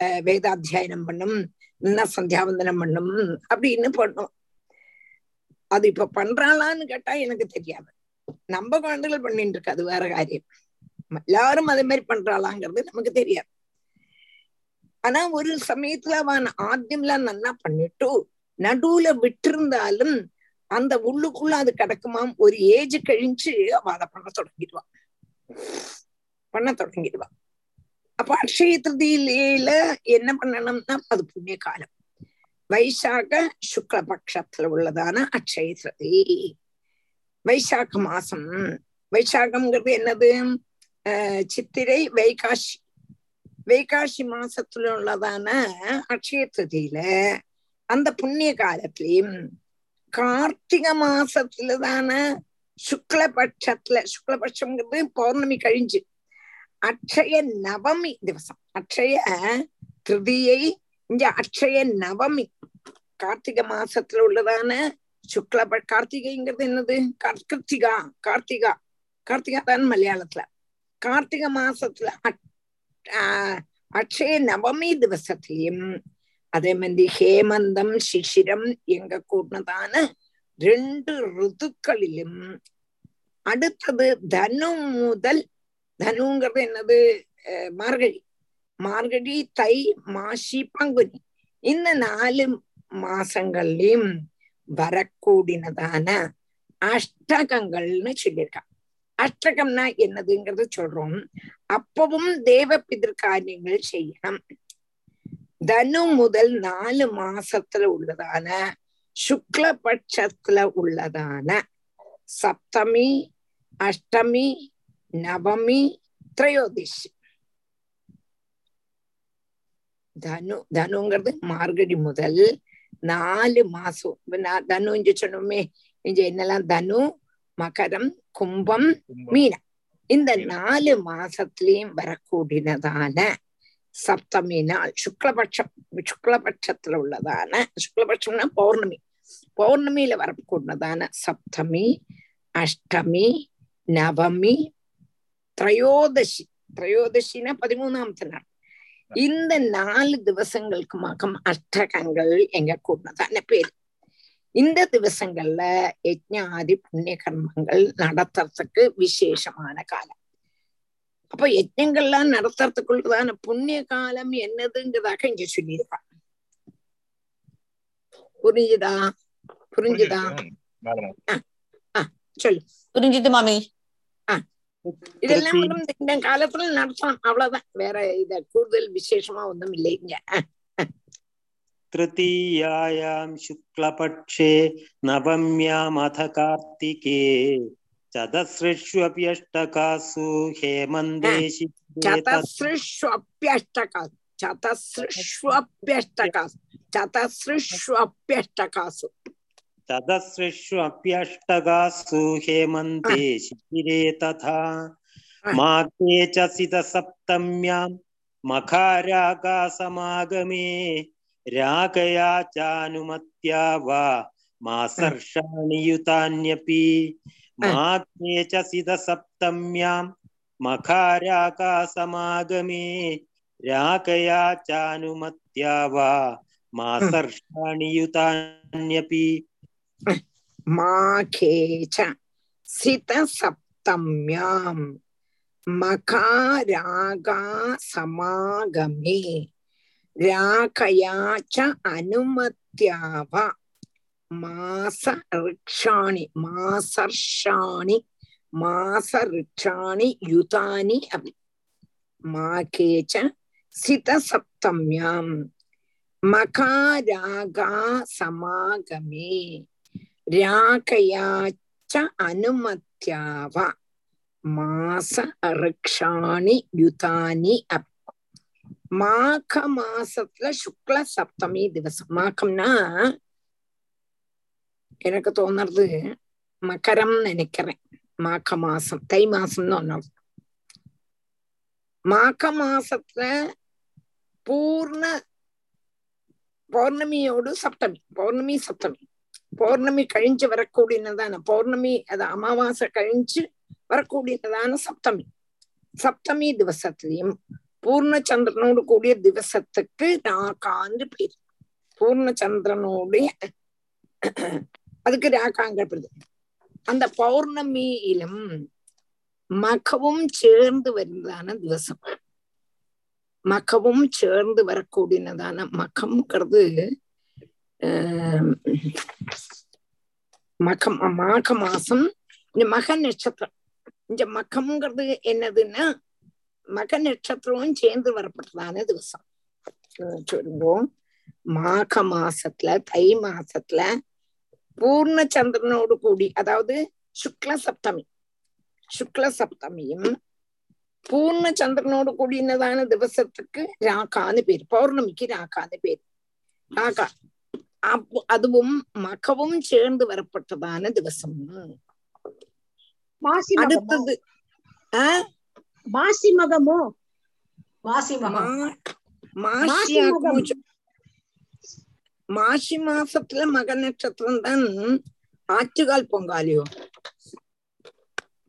அஹ், வேதாத்தியாயனம் பண்ணும் நல்லா சந்தியாவந்தனம் பண்ணும் அப்படின்னு பண்ணும். அது இப்ப பண்றாளான்னு கேட்டா எனக்கு தெரியாது. நம்ம குழந்தைகள் பண்ணிட்டு இருக்கு அது வேற காரியம். எல்லாரும் அதே மாதிரி பண்றாளாங்கிறது நமக்கு தெரியாது. ஆனா ஒரு சமயத்துல அவன் ஆദ്യம்லாம் நல்லா பண்ணிட்டு நடுவுல விட்டிருந்தாலும் அந்த உள்ளுக்குள்ள அது கிடக்குமாம். ஒரு ஏஜ் கழிஞ்சு அவ அதை பண்ண தொடங்கிடுவா. பண்ண தொடங்கிடுவா. அப்ப அக்ஷய திருதியில என்ன பண்ணணும்னா அது புண்ணிய காலம் வைசாக சுக்லபக்ஷத்துல உள்ளதான அக்ஷய திருதி. வைசாக மாசம். வைசாகம்ங்கிறது என்னது? சித்திரை வைகாஷி வைகாசி மாசத்துல உள்ளதான அக்ஷய திருதியில அந்த புண்ணிய காலத்திலையும் கார்த்திக மாசத்துலதான சுக்லபட்சத்துல சுக்லபட்சம்ங்கிறது பௌர்ணமி கழிஞ்சு. அக்ஷய நவமி திவசம். அக்ஷய திருதியை இங்க அக்ஷய நவமி. கார்த்திகை மாசத்துல உள்ளதான சுக்ல கார்த்திகைங்கிறது என்னது? கார்- கிருத்திகா கார்த்திகா. கார்த்திகா தான் மலையாளத்துல. கார்த்திகை மாசத்துல ஆஹ் அக்ஷய நவமி திவசத்திலையும் அதே மாதிரி ஹேமந்தம் சிசிரம் எங்க கூடதான ரெண்டு ருதுக்களிலும் அடுத்தது தனு முதல் தனுங்கிறது என்னது? மார்கழி. மார்கழி தை மாசி பங்குனி. இந்த நாலு மாசங்கள்லயும் வரக்கூடினதான அஷ்டகங்கள்னு சொல்லியிருக்கான் அஷ்டகம்னா என்னதுங்கிறது சொல்றோம். அப்பவும் தேவ பிதிர்காரியங்கள் செய்யணும். தனு முதல் நாலு மாசத்துல உள்ளதான சுக்லபட்சத்துல உள்ளதான சப்தமி அஷ்டமி நவமி திரையோதிஷி தனு தனுங்கிறது மார்கழி முதல் நாலு மாசம். நான் தனு இங்க சொன்னோமே இங்க என்னெல்லாம்? தனு மகரம் கும்பம் மீனம். இந்த நாலு மாசத்திலையும் வரக்கூடியதான சப்தமி நாள் சுக்லபட்சம் சுக்லபட்சத்துல உள்ளதான சுக்லபட்சம்னா பௌர்ணமி. பௌர்ணமியில வரக்கூடியதான சப்தமி அஷ்டமி நவமி திரையோதசி. திரையோதசினா பதிமூணாமத்து நாள். இந்த நாலு திவசங்களுக்கு மகம் அஷ்டகங்கள் எங்க கூடதான பேரு. இந்த திவசங்கள்ல யஜ்ஞாதி புண்ணிய கர்மங்கள் நடத்துறதுக்கு விசேஷமான காலம். அப்ப யஜ்ஞங்கள்லாம் நடத்துறதுக்குள்ளதான புண்ணிய காலம் என்னதுங்கிறதாக இங்க சொல்லியிருக்கான் புரிஞ்சுதா புரிஞ்சுதா சொல்லு புரிஞ்சுது மாமி இதெல்லாம் வந்து இந்த காலத்துல நடத்தலாம் அவ்வளவுதான் வேற இத கூடுதல் விசேஷமா ஒண்ணும் இல்லை இங்க அஹ், तृतीयायां शुक्लपक्षे नवम्यामथ कार्तिके चतसृष्वप्यष्टकासु हेमन्देशि चतसृष्वप्यष्टकासु चतसृष्वप्यष्टकासु चतसृष्वप्यष्टकासु। चतसृष्वप्यष्टकासु हेमन्ते शिबिरे तथा माघे च सितसप्तम्यां मखारागासमागमे रागया चानुमत्या वा मासर्षाणि युतान्यपि मात्मे च सिदसप्तम्यां मखार्याकासमागमे राकया चानुमत्या वा मासर्षाणि युतान्यपि माखे च सितसप्तम्यां मकारागासमागमे राकया च अनुमत्या वा। மாச ரிக்ஷாணி மாசர்ஷாணி மாச ரிக்ஷாணி யுதானி அபி. மாகேச்ச சித சப்தம்யாம் மகாராகா சமாகமே. ராகயாச்ச அனுமத்யாவா. மாச ரிக்ஷாணி யுதானி அபி. மாக மாசத்துல சுக்ல சப்தமி திவசம். மாகம்னா எனக்கு தோணுறது மகரம் நினைக்கிறேன். மாக மாசம் தை மாசம்னு ஒன்னு மாக மாசத்துல பூர்ண பௌர்ணமியோடு சப்தமி பௌர்ணமி சப்தமி. பௌர்ணமி கழிஞ்சு வரக்கூடியதான பௌர்ணமி அது அமாவாசை கழிஞ்சு வரக்கூடியதான சப்தமி. சப்தமி திவசத்திலையும் பூர்ணச்சந்திரனோடு கூடிய திவசத்துக்கு ராகான்னு பேர் பூர்ணச்சந்திரனோடைய அதுக்கு ராகாங்கிறது அந்த பௌர்ணமியிலும் மகவும் சேர்ந்து வருவதான திவசம். மகவும் சேர்ந்து வரக்கூடியதான மகம்ங்கிறது ஆஹ் மகம் மாக மாசம் இந்த மக நட்சத்திரம். இந்த மகம்ங்கிறது என்னதுன்னா மக நட்சத்திரமும் சேர்ந்து வரப்பட்டதான திவசம். சொல்லுவோம் மாக மாசத்துல தை மாசத்துல பூர்ண சந்திரனோடு கூடி அதாவது சுக்ல சப்தமி சுக்ல சப்தமியும் பூர்ண சந்திரனோடு கூடினதான ദിവസத்துக்கு ராகான்னு பேர் பௌர்ணமிக்கு ராகான்னு பேர். ராகா. അപ്പോ അതുവും മഖവും ചേർന്ന് വരപ്പെട്ടതാണ് ദിവസം അടുത്തത് മാസിമകമോ മാസിമകം മാസിയാകമോ மாசி மகமோ மகம் மகம். மாசத்துல மக நட்சத்திரம் தான் ஆற்றுகால் பொங்காலியோ.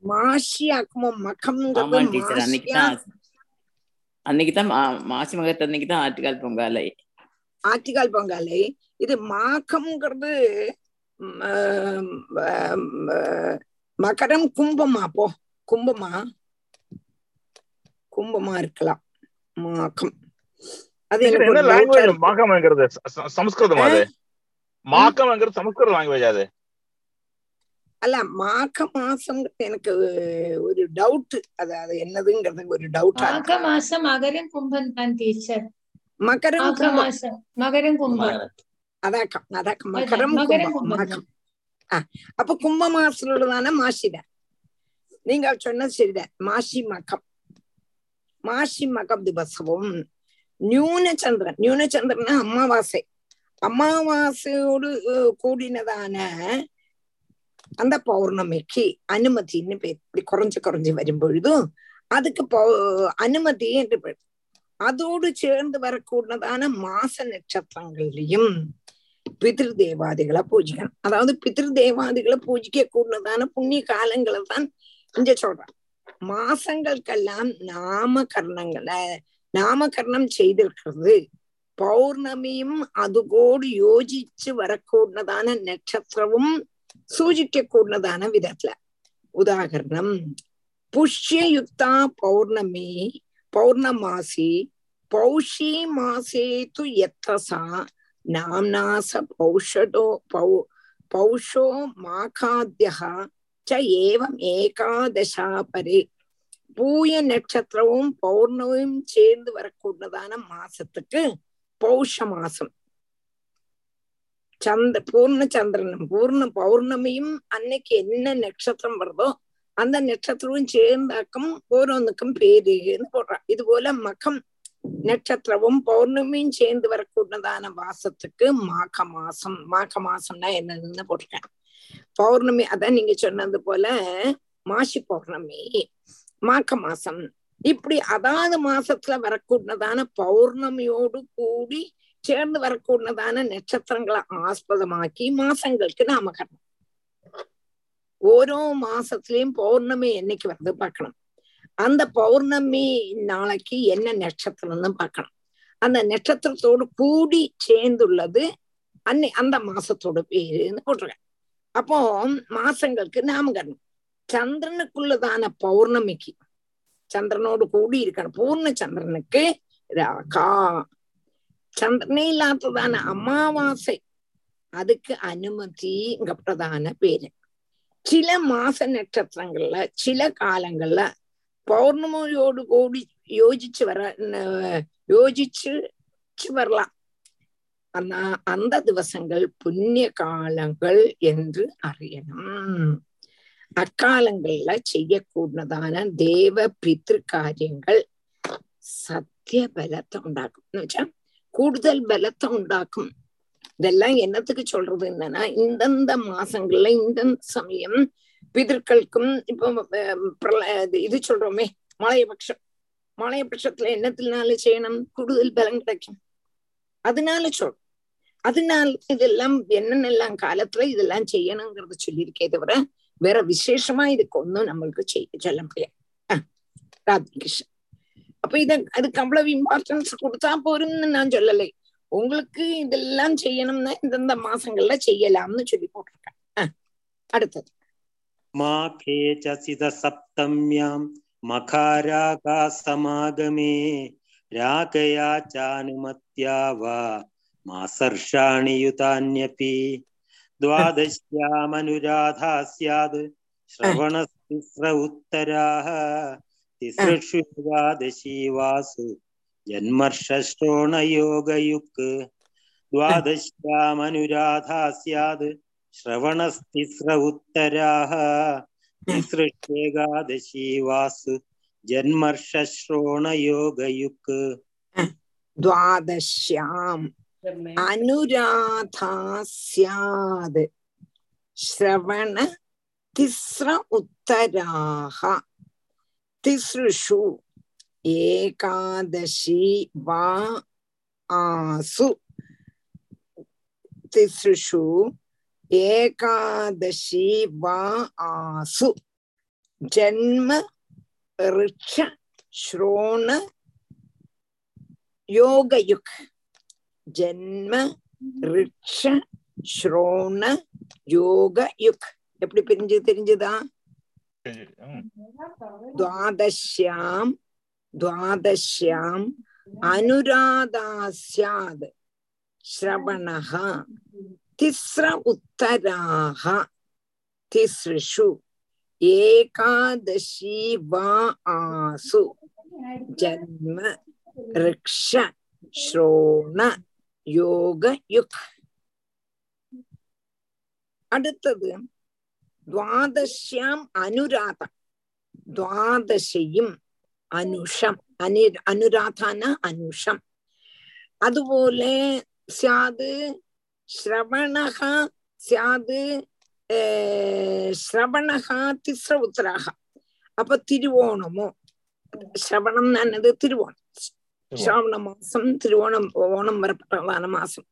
மாசி ஆக்குமோ ஆமா டீச்சர் அன்னைக்கு மாசியா தான் அன்னைக்கு தான் மா- மாசி மகத்து அன்னைக்கு தான் ஆட்டுக்கால் பொங்கலை. ஆற்றுகால் பொங்காலை. இது மாகம்ங்கிறது மகரம் கும்பமா போ. கும்பமா? கும்பமா இருக்கலாம். மாகம். அது என்ன லாங்குவேஜ் ச- சமஸ்கிருதம் அது. மாக்கம்ங்கிறது சமஸ்கிருத லாங்குவேஜ் அது. அல்ல மாக மாசம் எனக்கு ஒரு டவுட் அது அது என்னதுங்கிறது ஒரு டவுட்டா மாக மாசம் மகரம் கும்பம் தான் டீச்சர் மகரம் மாசம் மகரம் கும்பம். அதாக்கம் அதாக்கம். மகரம் மகரம் கும்பம் அப்ப கும்ப மாசத்துலதான மாசிதான் நீங்க சொன்னது சரிதான். மாசி மகம். மாசி மகம் திவசமும் நியூனச்சந்திரன் நியூனச்சந்திரன் அமாவாசை அமாவாசையோடு கூடினதான அந்த பௌர்ணமிக்கு அனுமதின்னு பேர் இப்படி குறைஞ்சு குறைஞ்சு வரும்பொழுதும் அதுக்கு அனுமதி என்று பேர் அதோடு சேர்ந்து வரக்கூடதான மாச நட்சத்திரங்கள்லயும் பிதிரு தேவாதிகளை பூஜிக்கணும். அதாவது பிதிரு தேவாதிகளை பூஜிக்க கூடதான புண்ணிய காலங்களை தான் இங்க சொல்றான். மாசங்களுக்கெல்லாம் நாம கர்ணங்களை நாமகரணம் செய்திருக்கிறது. பௌர்ணமியும் அதுகோடு யோசிச்சு வரக்கூடதான நட்சத்திரவும் சூச்சிக்க கூடதான விதத்துல. உதாகரணம் புஷ்யயுக்தா பௌர்ணமி பௌர்ணமாசி பௌஷி மாசே து எத்தசா நாம்னாச பௌஷடோ பௌ பௌஷோ மாகாத்தியா ச ஏவம் ஏகாதசா பரி பூய நட்சத்திரமும் பௌர்ணமியும் சேர்ந்து வரக்கூடியதான மாசத்துக்கு பௌஷ மாசம். சந்திர பூர்ண சந்திரனும் பூர்ண பௌர்ணமியும் அன்னைக்கு என்ன நட்சத்திரம் வருதோ அந்த நட்சத்திரமும் சேர்ந்தாக்கும் ஓரோனுக்கும் பேருன்னு போடுறான் இது போல மகம் நட்சத்திரமும் பௌர்ணமியும் சேர்ந்து வரக்கூடியதான மாசத்துக்கு மாக மாசம். மாக மாசம்னா என்னதுன்னு போட்டிருக்கேன். பௌர்ணமி அதான் நீங்க சொன்னது போல மாசி பௌர்ணமி. மாக மாசம். இப்படி அதாவது மாசத்துல வரக்கூடியதான பௌர்ணமியோடு கூடி சேர்ந்து வரக்கூடியதான நட்சத்திரங்களை ஆஸ்பதமாக்கி மாசங்களுக்கு நாமகரணம் ஓரோ மாசத்திலயும் பௌர்ணமி என்னைக்கு வருது பார்க்கணும். அந்த பௌர்ணமி நாளைக்கு என்ன நட்சத்திரம்னு பார்க்கணும். அந்த நட்சத்திரத்தோடு கூடி சேர்ந்துள்ளது அன்னை அந்த மாசத்தோட பேருன்னு போட்டிருக்கேன். அப்போ மாசங்களுக்கு நாமகரணம் சந்திரனுக்குள்ளதான பௌர்ணமிக்கு. சந்திரனோடு கூடி இருக்கணும். பூர்ண சந்திரனுக்கு ராகா. சந்திரனே இல்லாததான அமாவாசை. அதுக்கு அனுமதிங்க பிரதான பேரு. சில மாச நட்சத்திரங்கள்ல சில காலங்கள்ல பௌர்ணமியோடு கூடி யோசிச்சு வர யோசிச்சு வரலாம். ஆனா அந்த திவசங்கள் புண்ணிய காலங்கள் என்று அறியணும். அக்காலங்கள்ல செய்யக்கூடதான தேவ பித்ரு காரியங்கள் சத்திய பலத்தை உண்டாக்கும் എന്ന് വെച്ചാ കൂടുതൽ பலத்தை உண்டாக்கும் இதெல்லாம் என்னத்துக்கு சொல்றது என்னன்னா இந்தந்த மாசங்கள்ல இந்தந்த சமயம் பிதற்களுக்கும் இப்போ அஹ், பிரள- இது- இது சொல்றோமே மலையபட்சம் மலையபட்சத்துல என்னத்தினால செய்யணும் கூடுதல் பலம் கிடைக்கும் அதனால சொல்றோம் அதனால இதெல்லாம் என்னென்னலாம் காலத்துல இதெல்லாம் செய்யணுங்கிறத சொல்லியிருக்கே தவிர வேற விசேஷமா இதுக்கு ஒன்னும் நம்மளுக்கு செய்ய சொல்ல முடியாது ராதிகிருஷ்ணன் அப்ப இத அதுக்கு அவ்வளவு இம்பார்ட்டன்ஸ் கொடுத்தா போரும்னு நான் சொல்லலை உங்களுக்கு இதெல்லாம் செய்யணும்னா இந்தந்த மாசங்கள்ல செய்யலாம்னு சொல்லி போட்டிருக்கேன் அடுத்தது மாகே சித சப்தம்யாம் மகாராகா சமாகமே ராகயா சானுமத்யா வா மாசர்ஷாணி யுதான்யபி द्वादश्यामनुराधा स्यात् श्रवणस्तिस्र उत्तराः तिसृषु द्वादशी वासु जन्मर्षष्टोणयोगयुक् द्वादश्यामनुराधा स्यात् श्रवणस्तिस्र उत्तराः तिसृष्येकादशी वासु जन्मर्षश्रोणयोगयुक् द्वादश्याम् അനുരാധാ സ്യാത് ശ്രവണ തിസ്ര ഉത്തരാഹ തിസൃഷു ഏകാദശി വാ ആസു തിസൃഷു ഏകാദശി വാ ആസു ജന്മ ഋക്ഷ ശ്രോണ യോഗയുഗ് ஜென்ம ரிக்ஷ ஸ்ரோண யோக யுக். எப்படி பிரிஞ்சு தெரிஞ்சுதா? துவாதஷ்யாம் துவாதஷ்யாம் அனுராதாஸ்யாத் ஸ்ரவணஹா திஸ்ர உத்தராஹ திஸ்ருஷு ஏகாதசி வா ஆசு ஜன்ம ரிக்ஷ ஸ்ரோண யோக யுக் அடுத்தது துவாதசியாம் அனுராதம் துவாதசையும் அனுஷம். அனு அனுராதான? அனுஷம். அதுபோல சியாது ஸ்ரவணகா சியாது ஸ்ரவணகா திஸ்ர உத்தராக அப்ப திருவோணமோ? ஸ்ரவணம் என்னது? திருவோணம். തിരുവോണം ശ്രാവണ മാസം തിരുവോണം ഓണം വരപ്പെട്ടതാണ് മാസം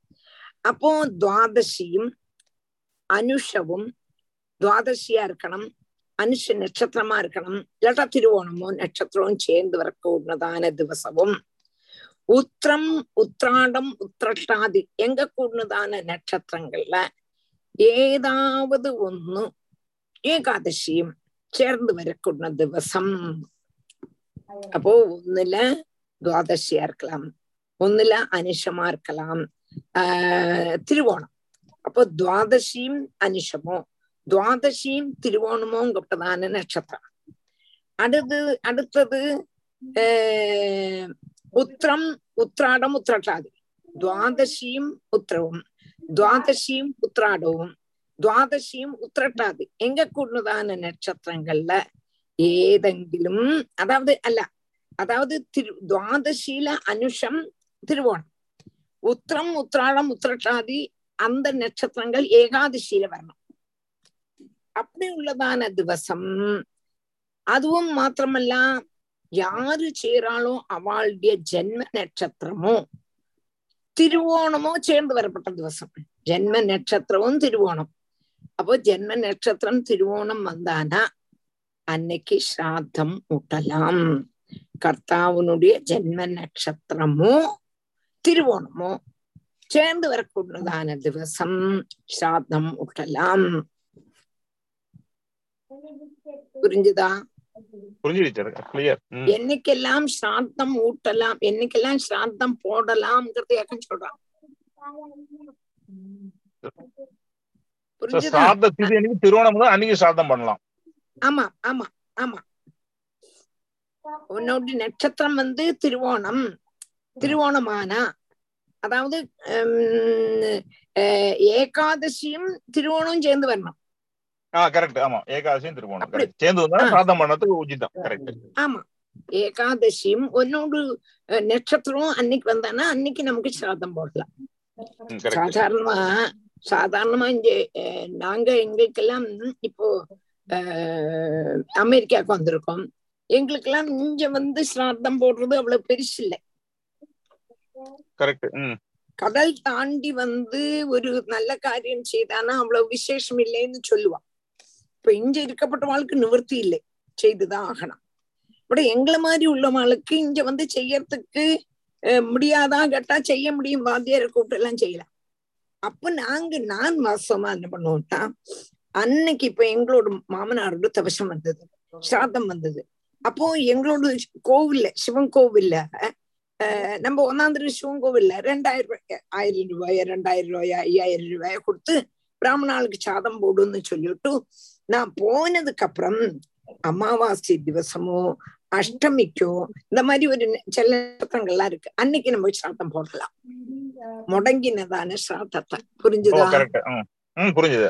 അപ്പോ ദ്വാദശിയും അനുഷവും துவாதசியா இருக்கணும் அனுஷ நட்சத்திரமா இருக்கணும் இல்லாட்டா திருவோணமும் நட்சத்திரமும் சேர்ந்து வரக்கூடதான திவசமும் உத்திரம் உத்ராடம் உத்திரட்டாதி எங்க கூடதான நட்சத்திரங்கள்ல ஏதாவது ஒண்ணு ஏகாதசியும் சேர்ந்து வரக்கூட திவசம் அப்போ ஒண்ணுல துவாதசியா இருக்கலாம். ஒண்ணுல அனிஷமா இருக்கலாம். ஆஹ் திருவோணம். அப்போ துவாதசியும் அனிஷமோ துவாதசியும் திருவோணமோங்கப்பட்டதான நட்சத்திரம். அடுத்து அடுத்தது உத்திரம் உத்ராடம் உத்திராட்டாதி. துவாதசியும் உத்திரவும். துவாதசியும் உத்ராடவும் துவாதசியும் உத்திரட்டாதி. எங்க கூடதான நட்சத்திரங்கள்ல ஏதெங்கிலும் அதாவது அல்ல அதாவது திரு துவாதசீல அனுஷம் திருவோணம். உத்திரம் உத்திராடம் உத்திரட்டாதி அந்த நட்சத்திரங்கள் ஏகாதசியில வரணும். அப்படி உள்ளதான திவசம். அதுவும் மாத்திரமல்ல யாரு சேராளோ அவளுடைய ஜென்ம நட்சத்திரமோ திருவோணமோ சேர்ந்து வரப்பட்ட திவசம். ஜென்ம நட்சத்திரமும் திருவோணம். அப்போ ஜென்ம நட்சத்திரம் திருவோணம் வந்தானா அன்னைக்கு ஸ்ராத்தம் ஊட்டலாம். கர்த்தாவினுடைய ஜென்ம நட்சத்திரமோ திருவோணமோ சேர்ந்து வரக்கூடியதான திவசம் ஸ்ராத்தம் ஊட்டலாம் புரிஞ்சுதா? என்னைக்கெல்லாம் ஸ்ராத்தம் ஊட்டலாம் என்னைக்கெல்லாம் ஸ்ராத்தம் போடலாம்ங்கிறது ஏக்கம் சொல்றான் திருவோணம் அன்னைக்கு சார்த்தம் பண்ணலாம். ஆமா ஆமா ஆமா. உன்னோட நட்சத்திரம் வந்து திருவோணம். திருவோணமானா அதாவது ஏகாதசியும் திருவோணம் சேர்ந்து வரணும். ஆமா. ஏகாதசியும் ஒன்னோடு நட்சத்திரம் அன்னைக்கு வந்தானா அன்னைக்கு நமக்கு சிராதம் போடலாம். சாதாரணமா சாதாரணமா இங்க நாங்க எங்களுக்கெல்லாம் இப்போ அமெரிக்காவுக்கு வந்திருக்கோம். எங்களுக்கெல்லாம் இங்க வந்து சிராதம் போடுறது அவ்வளவு பெருசு இல்லை. கடல் தாண்டி வந்து ஒரு நல்ல காரியம் செய்தானா அவ்வளவு விசேஷம் இல்லைன்னு சொல்லுவான் இப்ப இங்க இருக்கப்பட்டவாளுக்கு நிவர்த்தி இல்லை செய்துதான் ஆகணும். பட் எங்களை மாதிரி உள்ளவாளுக்கு இங்க வந்து செய்யறதுக்கு முடியாதா கேட்டா செய்ய முடியும் வாத்தியாரை கூப்பிட்டு எல்லாம் செய்யலாம். அப்ப நாங்க நான் வாசமா என்ன பண்ணுவோம்னா அன்னைக்கு இப்ப எங்களோட மாமனாரோட தவசம் வந்தது சாதம் வந்தது. அப்போ எங்களோட கோவில்ல சிவன் கோவில்ல நம்ம ஒன்னாந்திர சிவன் கோவில்ல ரெண்டாயிரம் ரூபாய் ஆயிரம் ரூபாய் ரெண்டாயிரம் ரூபாய் ஐயாயிரம் ரூபாய கொடுத்து பிராமணாளுக்கு சாதம் போடுன்னு சொல்லிட்டு நான் போனதுக்கு அப்புறம் அமாவாசை திவசமோ அஷ்டமிக்கோ இந்த மாதிரி ஒரு சில நட்சத்திரங்கள்லாம் இருக்கு. அன்னைக்கு நம்ம சிராத்தம் போடலாம். முடங்கினதான சிராத்தத்தை ஓ புரிஞ்சுதா புரிஞ்சுது.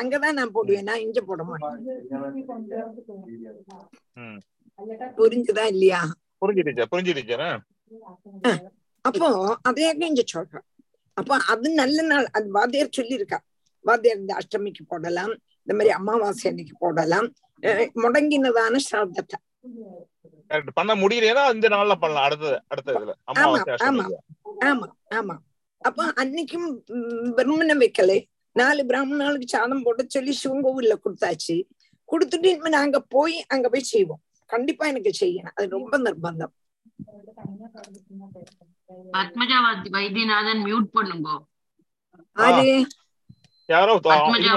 அங்கதான் நான் போடுவேன். நான் இங்க போட மாட்டேன். ம். புரிஞ்சுதா இல்லையா? புரிஞ்சு டீச்சர் புரிஞ்சு டீச்சர் அப்போ அதே இங்க சொல்றேன் அப்போ அது நல்ல நாள். அது வாத்தியார் சொல்லியிருக்கா. வாத்தியார் இந்த அஷ்டமிக்கு போடலாம். இந்த மாதிரி அமாவாசை அன்னைக்கு போடலாம். முடங்கினதான சிராத்தத்தை. கரெக்ட் பண்ண முடியலையா இந்த நாள்ல பண்ணலாம். அடுத்தது அடுத்த இதுல. ஆமா அமாவாசை ஆமா ஆமா ஆமா. அப்ப அன்னைக்கும் பிரம்மனை வைக்கலே. நாலு பிராமணாளுக்கு சாதம் போட்டு சொல்லி சிவன் கோவில்ல கொடுத்தாச்சு. கொடுத்துட்டு இனிமே நாங்க போய் அங்க போய் செய்வோம். கண்டிப்பா எனக்கு செய்யணும். அது ரொம்ப நிர்பந்தம். பத்மஜா வைத்தியநாதன் மியூட் பண்ணுங்க. யாரோ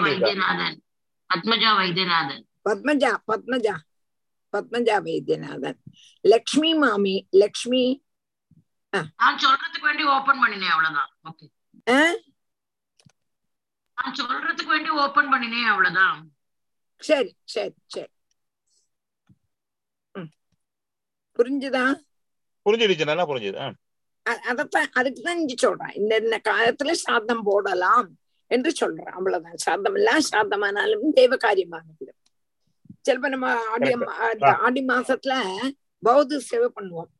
வைத்தியநாதன். பத்மஜா வைத்தியநாதன். பத்மஜா பத்மஜா. பத்மஜா வைத்தியநாதன். லக்ஷ்மி மாமி லக்ஷ்மி நான் சொல்றதுக்கு வேண்டி ஓபன் பண்ணினேன் அவ்வளவுதான். ஓகே நான் சொல்றதுக்கு வேண்டி ஓபன் பண்ணினேன் அவ்வளவுதான். சரி சரி சரி. புரிஞ்சுதா? புரிஞ்சு டீச்சர் நல்லா புரிஞ்சுது. அதத்தான் அதுக்குதான் இங்க சொல்றேன். இந்த இந்த காலத்துல சாதம் போடலாம் என்று சொல்றேன். அவ்வளவுதான். சாதம் எல்லாம் சாதமானாலும் தெய்வ காரியமானது சிலப்ப நம்ம ஆடி ஆடி மாசத்துல பௌத்த சேவை பண்ணுவோம்.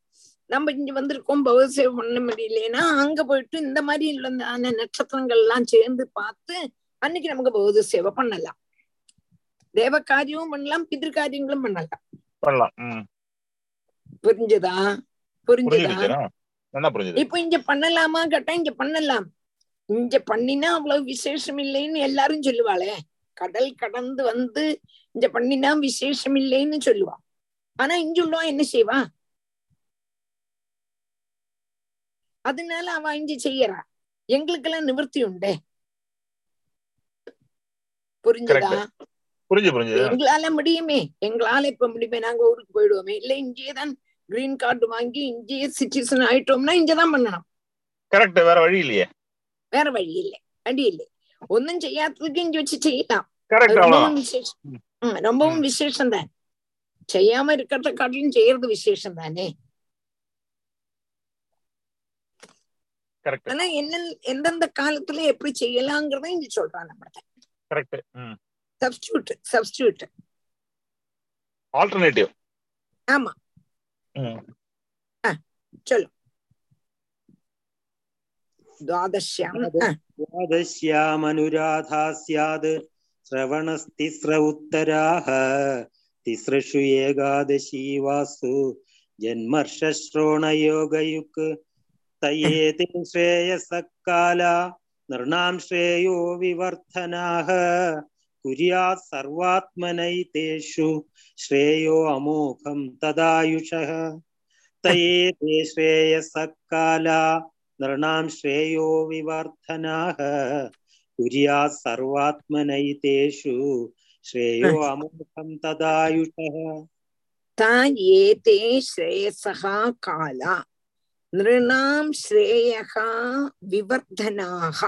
நம்ம இங்க வந்திருக்கோம் பௌத்த சேவை பண்ண முடியலன்னா அங்க போயிட்டு இந்த மாதிரி அந்த நட்சத்திரங்கள் எல்லாம் சேர்ந்து பார்த்து அன்னைக்கு நமக்கு பௌத்த சேவை பண்ணலாம். தேவ காரியமும் பண்ணலாம் பிதிர் காரியங்களும் பண்ணலாம். பண்ணலாம். புரிஞ்சுதா? புரிஞ்சு புரிஞ்சுதா. இப்ப இங்க பண்ணலாமா? கேட்டா இங்க பண்ணலாம். இங்க பண்ணினா அவ்வளவு விசேஷம் இல்லைன்னு எல்லாரும் சொல்லுவாளே. கடல் கடந்து வந்து இங்க பண்ணினா விசேஷம் இல்லைன்னு சொல்லுவா. ஆனா இங்க உள்ளவா என்ன செய்வா? அதனால அவ இங்க செய்யறா எங்களுக்கெல்லாம் நிவர்த்தி உண்டே. புரிஞ்சுதா? எங்களால முடியுமே. எங்களால இப்ப முடியுமே. நாங்க ஊருக்கு போயிடுவோமே. இல்ல இங்கேயே தான் கிரீன் கார்டு வாங்கி இங்கேயே சிட்டிசன் ஆயிட்டோம்னா இங்கதான் பண்ணணும். கரெக்ட் வேற வழி இல்லையே. வேற வழி இல்லை. வழி இல்லை. ஒன்னும் செய்யாததுக்கு இங்க வச்சு செய்யலாம். ரொம்பவும் விசேஷம். தான் செய்யாம இருக்கிறத காட்டிலும் செய்யறது விசேஷம் தானே ஆனா என்ன எந்தெந்த காலத்துல எப்படி செய்யலாங்கிறத இங்க சொல்றான் நம்ம கரெக்ட் ம் சப்ஸ்டியூட் சப்ஸ்டியூட் ஆல்டர்னேட்டிவ் ஆமா ம் சொல்லு துவாதசியாம் ஆ, द्वादश्यामनुराधा स्यात् श्रवणस्तिस्र उत्तराः तिसृषु एकादशी वासु जन्मर्षश्रोणयोगयुक् तयेते श्रेयसः काला नृणां श्रेयो विवर्धनाः। कुर्यात् सर्वात्मनैतेषु श्रेयो अमोघं तदायुषः। तयेते श्रेयसः काला नृणां श्रेयो विवर्धनाः। कुर्यात् सर्वात्मनैतेषु श्रेयो <laughs> अमोघं तदायुषः। ता एते श्रेयसः काला। நிருணாம் ஸ்ரேயகா விவர்தனாக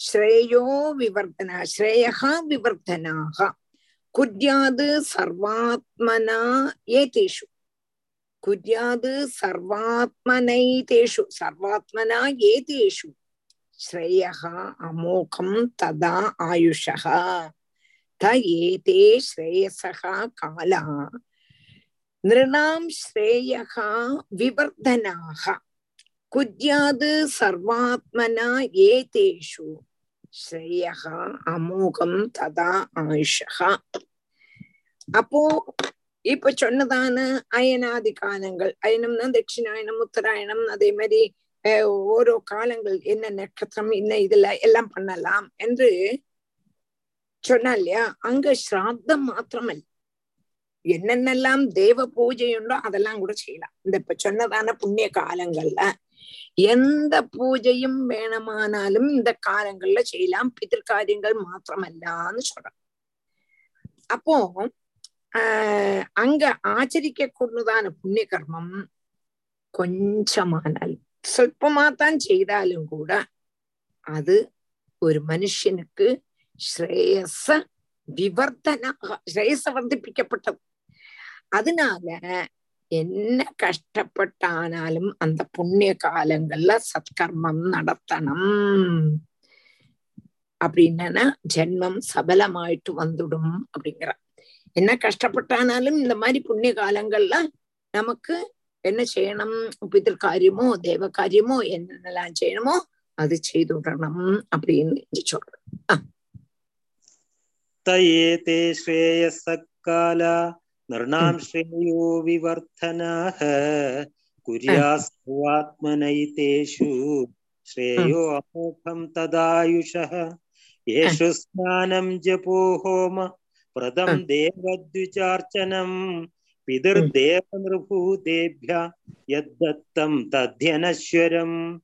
ஸ்ரேயோ விவர்தனா ஸ்ரேயகா விவர்தனாக குர்யாது சர்வாத்மனா ஏதேஷு குர்யாது சர்வாத்மனைதேஷு சர்வாத்மனா ஏதேஷு ஸ்ரேயகா அமோகம் ததா ஆயுஷா த ஏதே ஸ்ரேயசா காலா நிருணாம் ஸ்ரேயா விவர்தனாக குஜ்யாது சர்வாத்மனா ஏதேஷு ஸ்ரேயா அமோகம் ததா ஆயுஷா அப்போ இப்ப சொன்னதான அயனாதி காலங்கள் அயனம்னா தட்சிணாயனம் உத்தராயணம் அதே மாதிரி ஓரோ காலங்கள் என்ன நட்சத்திரம் என்ன இதுல எல்லாம் பண்ணலாம் என்று சொன்னா இல்லையா அங்க ஸ்ராத்தம் மாத்திரமல்ல. என்னென்னலாம் தேவ பூஜையுண்டோ அதெல்லாம் கூட செய்யலாம். இந்த இப்ப சொன்னதான புண்ணிய காலங்கள்ல எந்த பூஜையும் வேணுமானாலும் இந்த காலங்கள்ல செய்யலாம். பிதிர்காரியங்கள் மாத்திரமல்லான்னு சொல்றோம். அப்போ ஆஹ் அங்க ஆச்சரிக்க கொண்டுதான புண்ணிய கர்மம் கொஞ்சமானால் சொல்பமாத்தான் செய்தாலும் கூட அது ஒரு மனுஷனுக்கு ஸ்ரேயச விவர்த்தன ஸ்ரேயச வர்த்திப்பிக்கப்பட்டது அதனால என்ன கஷ்டப்பட்டானாலும் அந்த புண்ணிய காலங்கள்ல சத்கர்மம் நடத்தணும். அப்படின்னா ஜென்மம் சபலமாயிட்டு வந்துடும் அப்படிங்கிற. என்ன கஷ்டப்பட்டானாலும் இந்த மாதிரி புண்ணிய காலங்கள்ல நமக்கு என்ன செய்யணும்? பிதிர் காரியமோ தேவ காரியமோ என்னென்னலாம் செய்யணுமோ அது செய்து விடணும் அப்படின்னு சொல்றேன். தயே தே ஸ்ரேயசக்காலா नृणां श्रेयो विवर्धनाः कुर्या सर्वात्मनैतेषु। श्रेयो अमोघं तदायुषः। येषु स्नानं जपो होम प्रदं देवद्विचार्चनं। पितर्देवनृभूतेभ्य यद्दत्तं तद्ध्यनश्वरम्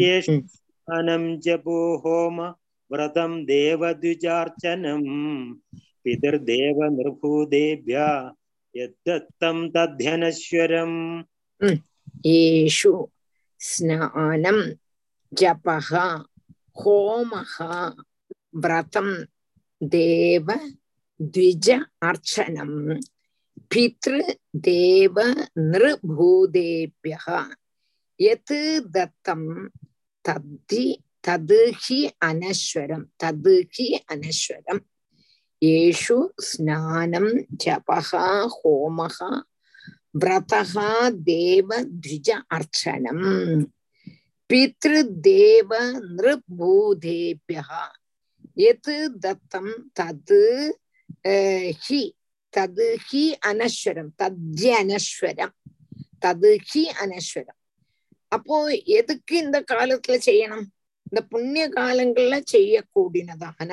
येषु स्नानं जपो होम व्रतं देवद्विजार्चनं पितर्देवनृभूतेभ्य यद्दत्तं तद्धनश्वरम् येषु स्नानं जपः होमः व्रतं देव द्विज अर्चनं पितृदेव नृभूतेभ्यः यत् दत्तं तद्धि तद् हि अनश्वरं तद् हि अनश्वरम् येषु स्नानं जपः होमः व्रतः देवद्विज अर्चनम् पितृदेव नृभूतेभ्यः यत् दत्तं तद् हि तद् हि अनश्वरं तद्य अनश्वரம் தது ஹி அனஸ்வரம் அப்போ எதுக்கு இந்த காலத்துல செய்யணும் இந்த புண்ணிய காலங்கள்ல செய்யக்கூடினதான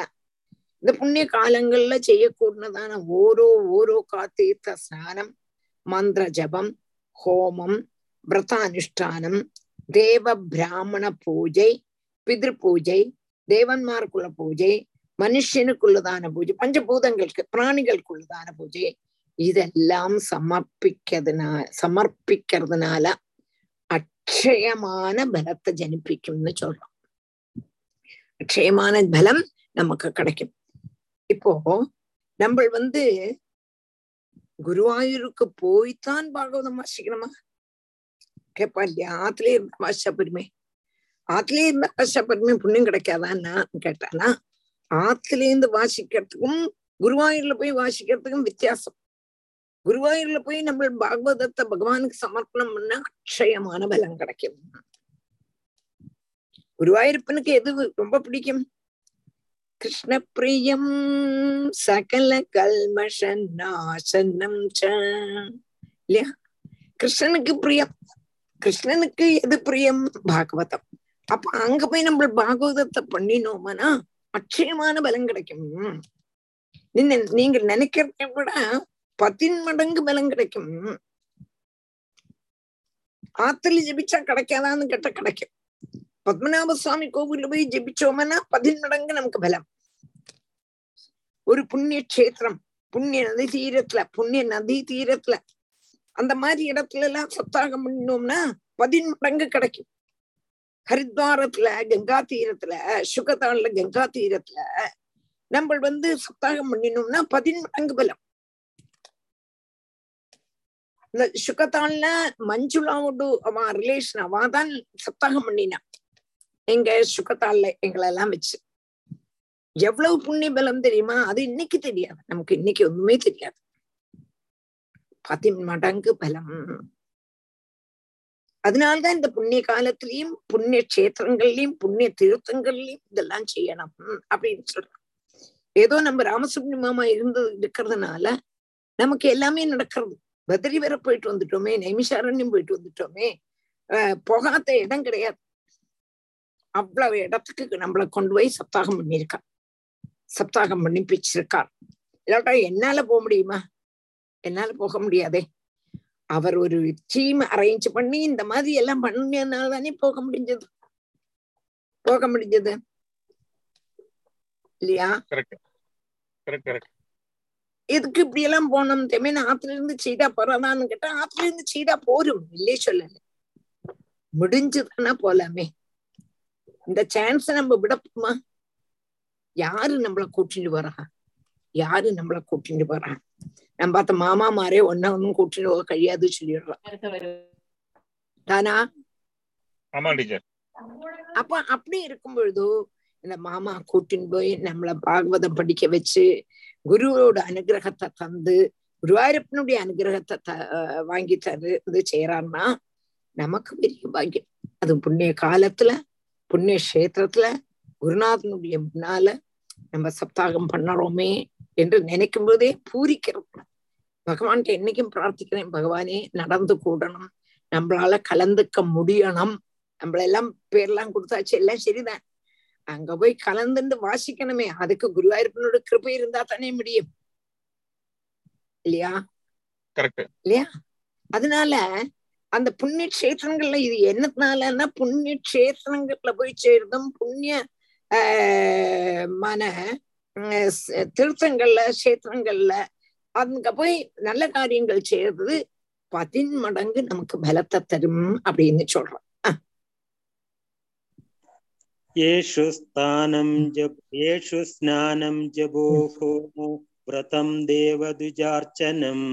இந்த புண்ணிய காலங்கள்ல செய்யக்கூடினதான ஓரோ ஓரோ காத்தீர்த்த ஸ்நானம் மந்திர ஜபம் ஹோமம் விரதானுஷ்டானம் தேவ பிராமண பூஜை பிதிரு பூஜை தேவன்மாருக்குள்ள பூஜை மனுஷனுக்குள்ளதான பூஜை பஞ்சபூதங்களுக்கு பிராணிகளுக்குள்ளதான பூஜை இதெல்லாம் சமர்ப்பிக்கிறதுனா சமர்ப்பிக்கிறதுனால அக்ஷயமான பலத்தை ஜனிப்பிக்கும்னு சொல்றோம். அக்ஷயமான பலம் நமக்கு கிடைக்கும். இப்போ நம்ம வந்து குருவாயூருக்கு போய்த்தான் பாகவதம் வாசிக்கணுமா கேப்பா இல்லையா? ஆத்திலே இருந்த வாசிச்சா பெருமை. ஆத்திலே இருந்த வாசிச்சா பெருமை புண்ணியம் கிடைக்காதான்னு கேட்டானா ஆத்துல இருந்து வாசிக்கிறதுக்கும் குருவாயூர்ல போய் வாசிக்கிறதுக்கும் வித்தியாசம். குருவாயூர்ல போய் நம்ம பாகவதத்தை பகவானுக்கு சமர்ப்பணம் பண்ண அக்ஷயமான பலம் கிடைக்கும். குருவாயூரப்பனுக்கு எது ரொம்ப பிடிக்கும்? கிருஷ்ண பிரியம் சகல கல்மஷ நாசனம் இல்லையா? கிருஷ்ணனுக்கு பிரியம். கிருஷ்ணனுக்கு எது பிரியம்? பாகவதம். அப்ப அங்க போய் நம்ம பாகவதத்தை பண்ணினோம்னா அக்ஷயமான பலம் கிடைக்கும். நீங்க நினைக்கிறத விட பத்தின் மடங்கு பலம் கிடைக்கும். ஆத்துல ஜபிச்சா கிடைக்காதான்னு கேட்டா கிடைக்கும். பத்மநாப சுவாமி கோவில்ல போய் ஜபிச்சோம்னா பதின்மடங்கு நமக்கு பலம். ஒரு புண்ணிய கஷேத்திரம் புண்ணிய நதி தீரத்துல புண்ணிய நதி தீரத்துல அந்த மாதிரி இடத்துல எல்லாம் சத்தாகம் பண்ணினோம்னா பதின் மடங்கு கிடைக்கும். ஹரித்வாரத்துல கங்கா தீரத்துல சுகதான்ல கங்கா தீரத்துல நம்ம வந்து சப்தாகம் பண்ணினோம்னா பதின் மடங்கு பலம். இந்த சுகத்தான்ல மஞ்சுளாவோடு அவன் ரிலேஷன் அவன் தான் சப்தாகம் பண்ணினான். எங்க சுகத்தான்ல எங்களெல்லாம் வச்சு. எவ்வளவு புண்ணிய பலம் தெரியுமா? அது இன்னைக்கு தெரியாது. நமக்கு இன்னைக்கு ஒண்ணுமே தெரியாது. பதி மடங்கு பலம். அதனால்தான் இந்த புண்ணிய காலத்திலயும் புண்ணிய கஷேத்திரங்கள்லயும் புண்ணிய தீர்த்தங்கள்லயும் இதெல்லாம் செய்யணும் அப்படின்னு சொல்றோம் ஏதோ நம்ம ராமசுப்ரமமா இருந்தது இருக்கிறதுனால நமக்கு எல்லாமே நடக்கிறது. பத்ரி வர போயிட்டு வந்துட்டோமே நைமிஷாரண்யம் போயிட்டு வந்துட்டோமே. அஹ் போகாத இடம் கிடையாது. அவ்வளவு இடத்துக்கு நம்மளை கொண்டு போய் சப்தாகம் பண்ணியிருக்கா சப்தாகம் பண்ணி பிச்சிருக்கார். இல்லாட்டா என்னால போக முடியுமா? என்னால போக முடியாதே. அவர் ஒரு டீம் அரேஞ்ச் பண்ணி இந்த மாதிரி எல்லாம் பண்ணினால தானே போக முடிஞ்சது. போக முடிஞ்சது. இல்லையா? எதுக்கு இப்படி எல்லாம் போனோம்? தெமேன ஆத்துல இருந்து செய்தா போறதான்னு கேட்டா ஆத்துல இருந்து செய்தா போரும். இல்லையே சொல்லல. முடிஞ்சுதானா போலாமே. இந்த சான்ஸ் நம்ம விடப்போமா? யாரு நம்மள கூட்டிட்டு வரா யாரு நம்மள கூட்டிட்டு போறான் நம்ம பார்த்த மாமாமாரே ஒன்னா ஒன்னும் கூட்டிட்டு போக കഴിயாது சொல்லிடுறான் தானா? அப்ப அப்படி இருக்கும் பொழுது இந்த மாமா கூட்டின்னு போய் நம்மள பாகவதம் படிக்க வச்சு குருவோட அனுகிரகத்தை தந்து குருவாயூரப்பனுடைய அனுகிரகத்தை த வாங்கி தரு இது செய்யறான்னா நமக்கு பெரிய பாக்கியம். அது புண்ணிய காலத்துல புண்ணிய கஷேத்திரத்துல குருநாதனுடைய முன்னால நம்ம சப்தாகம் பண்ணறோமே என்று நினைக்கும் போதே பூரிக்கிறது பகவான்கிட்ட என்னைக்கும் பிரார்த்திக்கிறேன் பகவானே நடந்து கூடணும். நம்மளால கலந்துக்க முடியணும். நம்மளெல்லாம் பேர்லாம் கொடுத்தாச்சு எல்லாம் சரிதான். அங்க போய் கலந்துட்டு வாசிக்கணுமே. அதுக்கு குருவாயூரப்பனோட கிருபை இருந்தா தானே முடியும். இல்லையா? இல்லையா? அதனால அந்த புண்ணிய கஷேத்திரங்கள்ல இது என்னத்தினாலன்னா புண்ணிய கஷேத்திரங்கள்ல போய் சேர்ந்தும் புண்ணிய ஆஹ் மன திருத்தங்கள்ல கஷேத்திரங்கள்ல அங்க போய் நல்ல காரியங்கள் செய்யறது பதின் மடங்கு நமக்கு பலத்தை தரும் அப்படின்னு சொல்றோம். ஏஷு ஸ்தானம் ஜப் ஏஷு ஸ்நானம் ஜபோஹோ விரதம் தேவதுஜார்ச்சனம்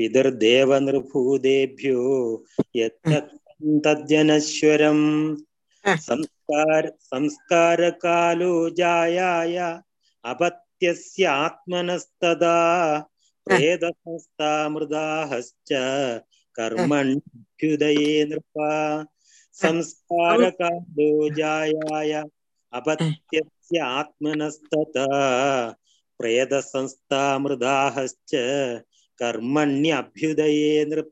पितर्देवनृभूतेभ्यो यत्तद्यनश्वरं संस्कार संस्कारकालो जायाय अपत्यस्यात्मनस्तदा प्रेतसंस्थामृदाहश्च कर्मण्युदये नृप। संस्कारकालो जायाय अपत्यस्यात्मनस्तदा प्रेतसंस्थामृदाहश्च प्रेदसंस्था मृदाहश्च कर्मण्यभ्युदये नृप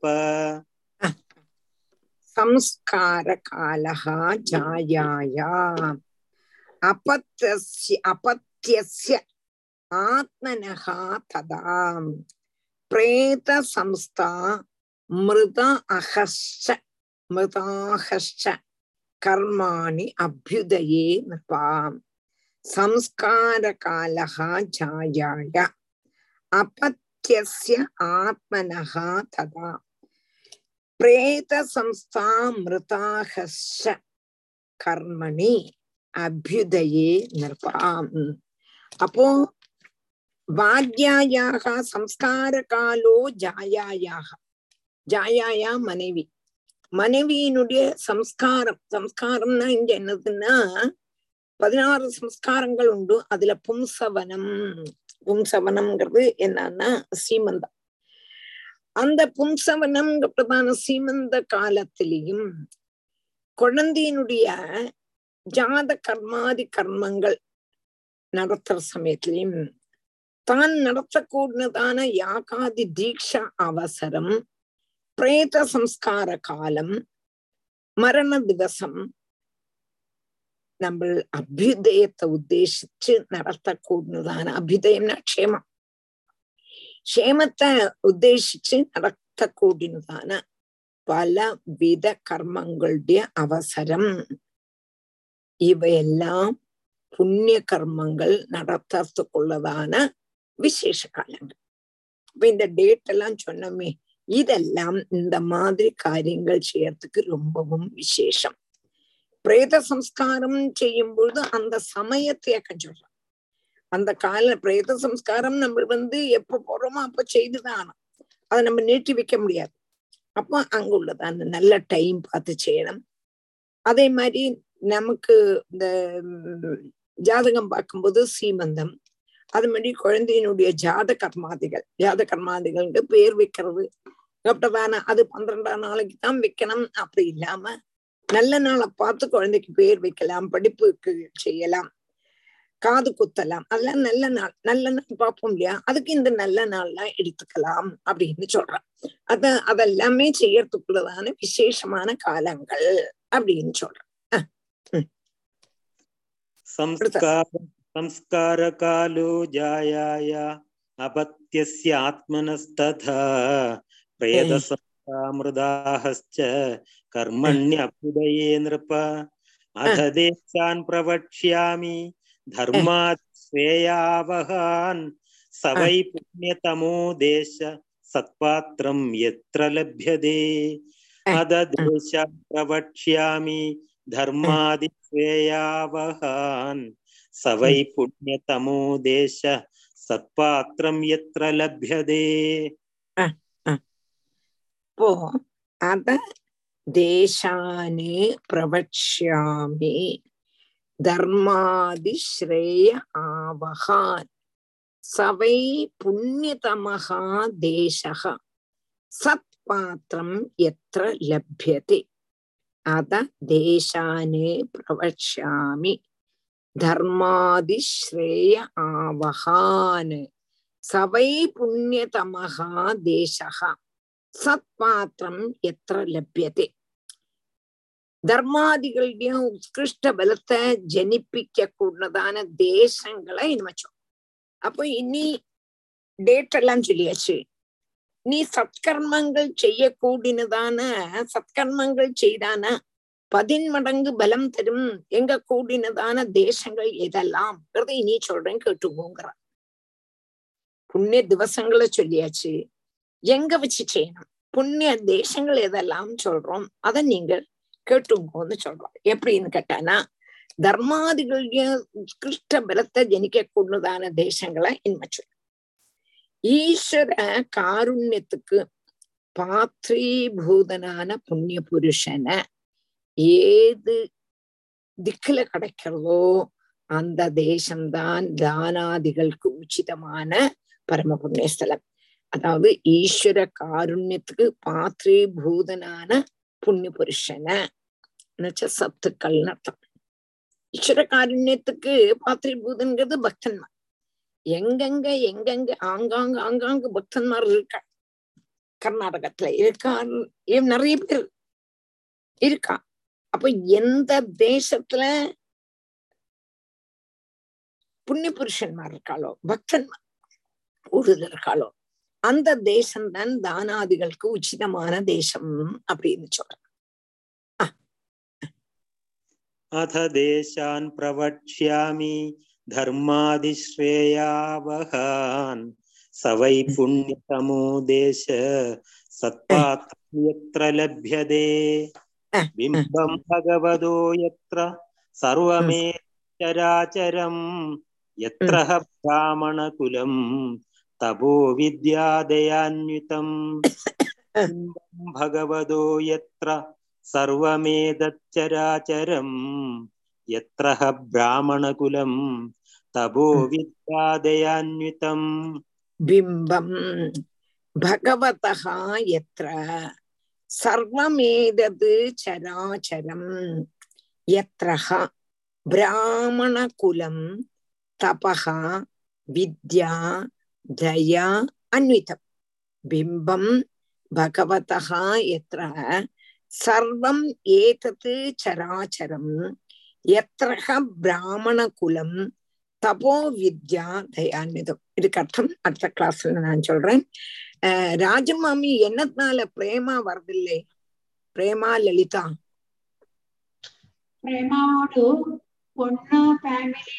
संस्कारकालः जायाया अपत्यस्य अपत्यस्य आत्मनः तदा प्रेतसंस्था मृत अहश्च मृताहश्च कर्माणि अभ्युदये नृपाम् संस्कारकालः जायाय நித்தியசிய ஆத்மனகா ததா பிரேத சம்ஸ்தாமிருதாக கர்மணி அபியுதயே நிற்பாம் அப்போ வாத்யாயாக சம்ஸ்கார காலோ ஜாயாயாக ஜாயாயா மனைவி மனைவியினுடைய சம்ஸ்காரம் சம்ஸ்காரம்னா இங்க என்னதுன்னா பதினாறு சம்ஸ்காரங்கள் உண்டு அதுல பும்சவனம் பும்சவனம்ங்கிறது என்னன்னா சீமந்தம் அந்த பும்சவனம் பிரதான சீமந்த காலத்திலையும் குழந்தையினுடைய ஜாத கர்மாதி கர்மங்கள் நடத்துற சமயத்திலையும் தான் நடத்தக்கூடியதான யாகாதி தீட்சா அவசரம் பிரேத சம்ஸ்கார காலம் மரண திவசம் നമ്മൾ അഭ്യുദയത്തെ ഉദ്ദേശിച്ച് നടത്തക്കൂടുന്നതാണ് അഭ്യുദയം ക്ഷേമം ക്ഷേമത്തെ ഉദ്ദേശിച്ച് നടത്തക്കൂടുന്നതാണ് പലവിധ കർമ്മങ്ങളുടെ അവസരം ഇവയെല്ലാം புண்ணியகர்மங்கள் நடத்துறதுக்குள்ளதான விசேஷ காலங்கள் அப்ப இந்த டேட் எல்லாம் சொன்னோமே இதெல்லாம் இந்த மாதிரி காரியங்கள் செய்யறதுக்கு ரொம்பவும் விசேஷம் பிரேத சம்ஸ்காரம் செய்யும் பொழுது அந்த சமயத்தை சொல்றோம் அந்த கால பிரேத சம்ஸ்காரம் நம்ம வந்து எப்ப போறோமோ அப்ப செய்துதான் அதை நம்ம நீட்டி வைக்க முடியாது. அப்போ அங்க அந்த நல்ல டைம் பார்த்து செய்யணும். அதே மாதிரி நமக்கு இந்த ஜாதகம் பார்க்கும்போது சீமந்தம். அது மாதிரி குழந்தையினுடைய ஜாத கர்மாதிகள். ஜாத கர்மாதிகளுக்கு பேர் வைக்கிறது. அப்படிதானே அது பன்னிரெண்டாம் நாளைக்கு தான் வைக்கணும். அப்படி இல்லாம நல்ல நாளை பார்த்து குழந்தைக்கு பேர் வைக்கலாம் படிப்புக்கு செய்யலாம் காது குத்தலாம் அதெல்லாம் நல்ல நாள் நல்ல நாள் பார்ப்போம் இல்லையா அதுக்கு இந்த நல்ல நாள்லாம் எடுத்துக்கலாம் அப்படின்னு சொல்றேன் அத அதெல்லாமே செய்யறதுக்குள்ளதான விசேஷமான காலங்கள் அப்படின்னு சொல்றேன் संस्कार संस्कारकालो जायाय अपत्यस्य आत्मनस्तथा प्रेतसंस्कामृदाहश्च कर्मण्यभ्युदये नृप अथ देशान् प्रवक्ष्यामि धर्मात् श्रेयावहान् स वै पुण्यतमो देश सत्पात्रं यत्र लभ्यते अददेश प्रवक्ष्यामि धर्मादिश्रेयावहान् स वै पुण्यतमो देश सत्पात्रं यत्र लभ्यते இப்போ அத தேசானே பிரவக்ஷ்யாமி தர்மாதிஸ்ரேய ஆவகான் சவை புண்ணியதமகா தேசக சத் பாத்திரம் எத்திர லபியதே அத தேசானே பிரவக்ஷ்யாமி தர்மாதிஸ்ரேய ஆவகான் சவை புண்ணியதமகா தேசகா சத்பாத்திரம் எத்திர லபியதே. தர்மாதிகளுடைய உத்கிருஷ்ட பலத்தை ஜனிப்பிக்க கூடதான தேசங்களை இனிமச்சோம் அப்போ இனி டேட் எல்லாம் சொல்லியாச்சு. நீ சத்கர்மங்கள் செய்யக்கூடினதான சத்கர்மங்கள் செய்தான பதின்மடங்கு பலம் தரும் எங்க கூடினதான தேசங்கள் எதெல்லாம்? இனி சொல்றேன் கேட்டுக்கோங்கிற புண்ணிய திவசங்களை சொல்லியாச்சு. எங்க வச்சு செய்யணும்? புண்ணிய தேசங்கள் எதெல்லாம் சொல்றோம்? அதை நீங்கள் கேட்டுங்கோன்னு சொல்றோம். எப்படின்னு கேட்டானா தர்மாதிகளுடைய உத்கிருஷ்ட பலத்தை ஜனிக்க கூடதான தேசங்களை இன்ம சொல்லும். ஈஸ்வர காருண்யத்துக்கு பாத்ரீபூதனான புண்ணிய புருஷனை ஏது திக்குல கிடைக்கிறதோ அந்த தேசம்தான் தானாதிகளுக்கு உச்சிதமான பரம புண்ணிய ஸ்தலம். அதாவது ஈஸ்வர காருண்யத்துக்கு பாத்ரீபூதனான புண்ணிய புருஷனை சத்துக்கள்னு அர்த்தம். ஈஸ்வர காருண்யத்துக்கு பாத்ரீபூதன்கிறது பக்தன்மார். எங்கெங்க எங்கெங்க ஆங்காங்க ஆங்காங்க பக்தன்மார் இருக்கா கர்நாடகத்துல இருக்கா நிறைய பேர் இருக்கா. அப்ப எந்த தேசத்துல புண்ணிய புருஷன்மார் இருக்காளோ பக்தன்மார் ஊடுதல் இருக்காளோ அந்த தேசம்தான் தானாதிகளுக்கு உச்சிதமான தேசம் அப்படின்னு சொல்றான் அத தேசான் பிரவட்சியாமி தர்மாதிஸ்ரேயாவகான் சவை புண்ணியதமோ தேச சத்பாத்திர லபியதே. பிம்பம் பகவதோ எத்திர சர்வமே சராச்சரம் எத்திர பிராமண குலம் तपो विद्यादयान्वितं भगवतो यत्र सर्वमेतच्चराचरं यत्र ह ब्राह्मणकुलं तपो विद्यादयान्वितं बिम्बं भगवतः यत्र सर्वमेतद् चराचरं यत्र ब्राह्मणकुलं तपः विद्या ஜயா அன்விதம். பிம்பம் பகவதா எத்திர சர்வம் ஏதத்து சராச்சரம் எத்திரக பிராமணகுலம். தபோ வித்யா தயாநிதம் இதுக்கு அர்த்தம். அடுத்த கிளாஸ்ல நான் சொல்றேன். ராஜமாமி என்னத்தினால பிரேமா வரதில்லை பிரேமா லலிதா? பிரேமாவோடு பொண்ணு ஃபேமிலி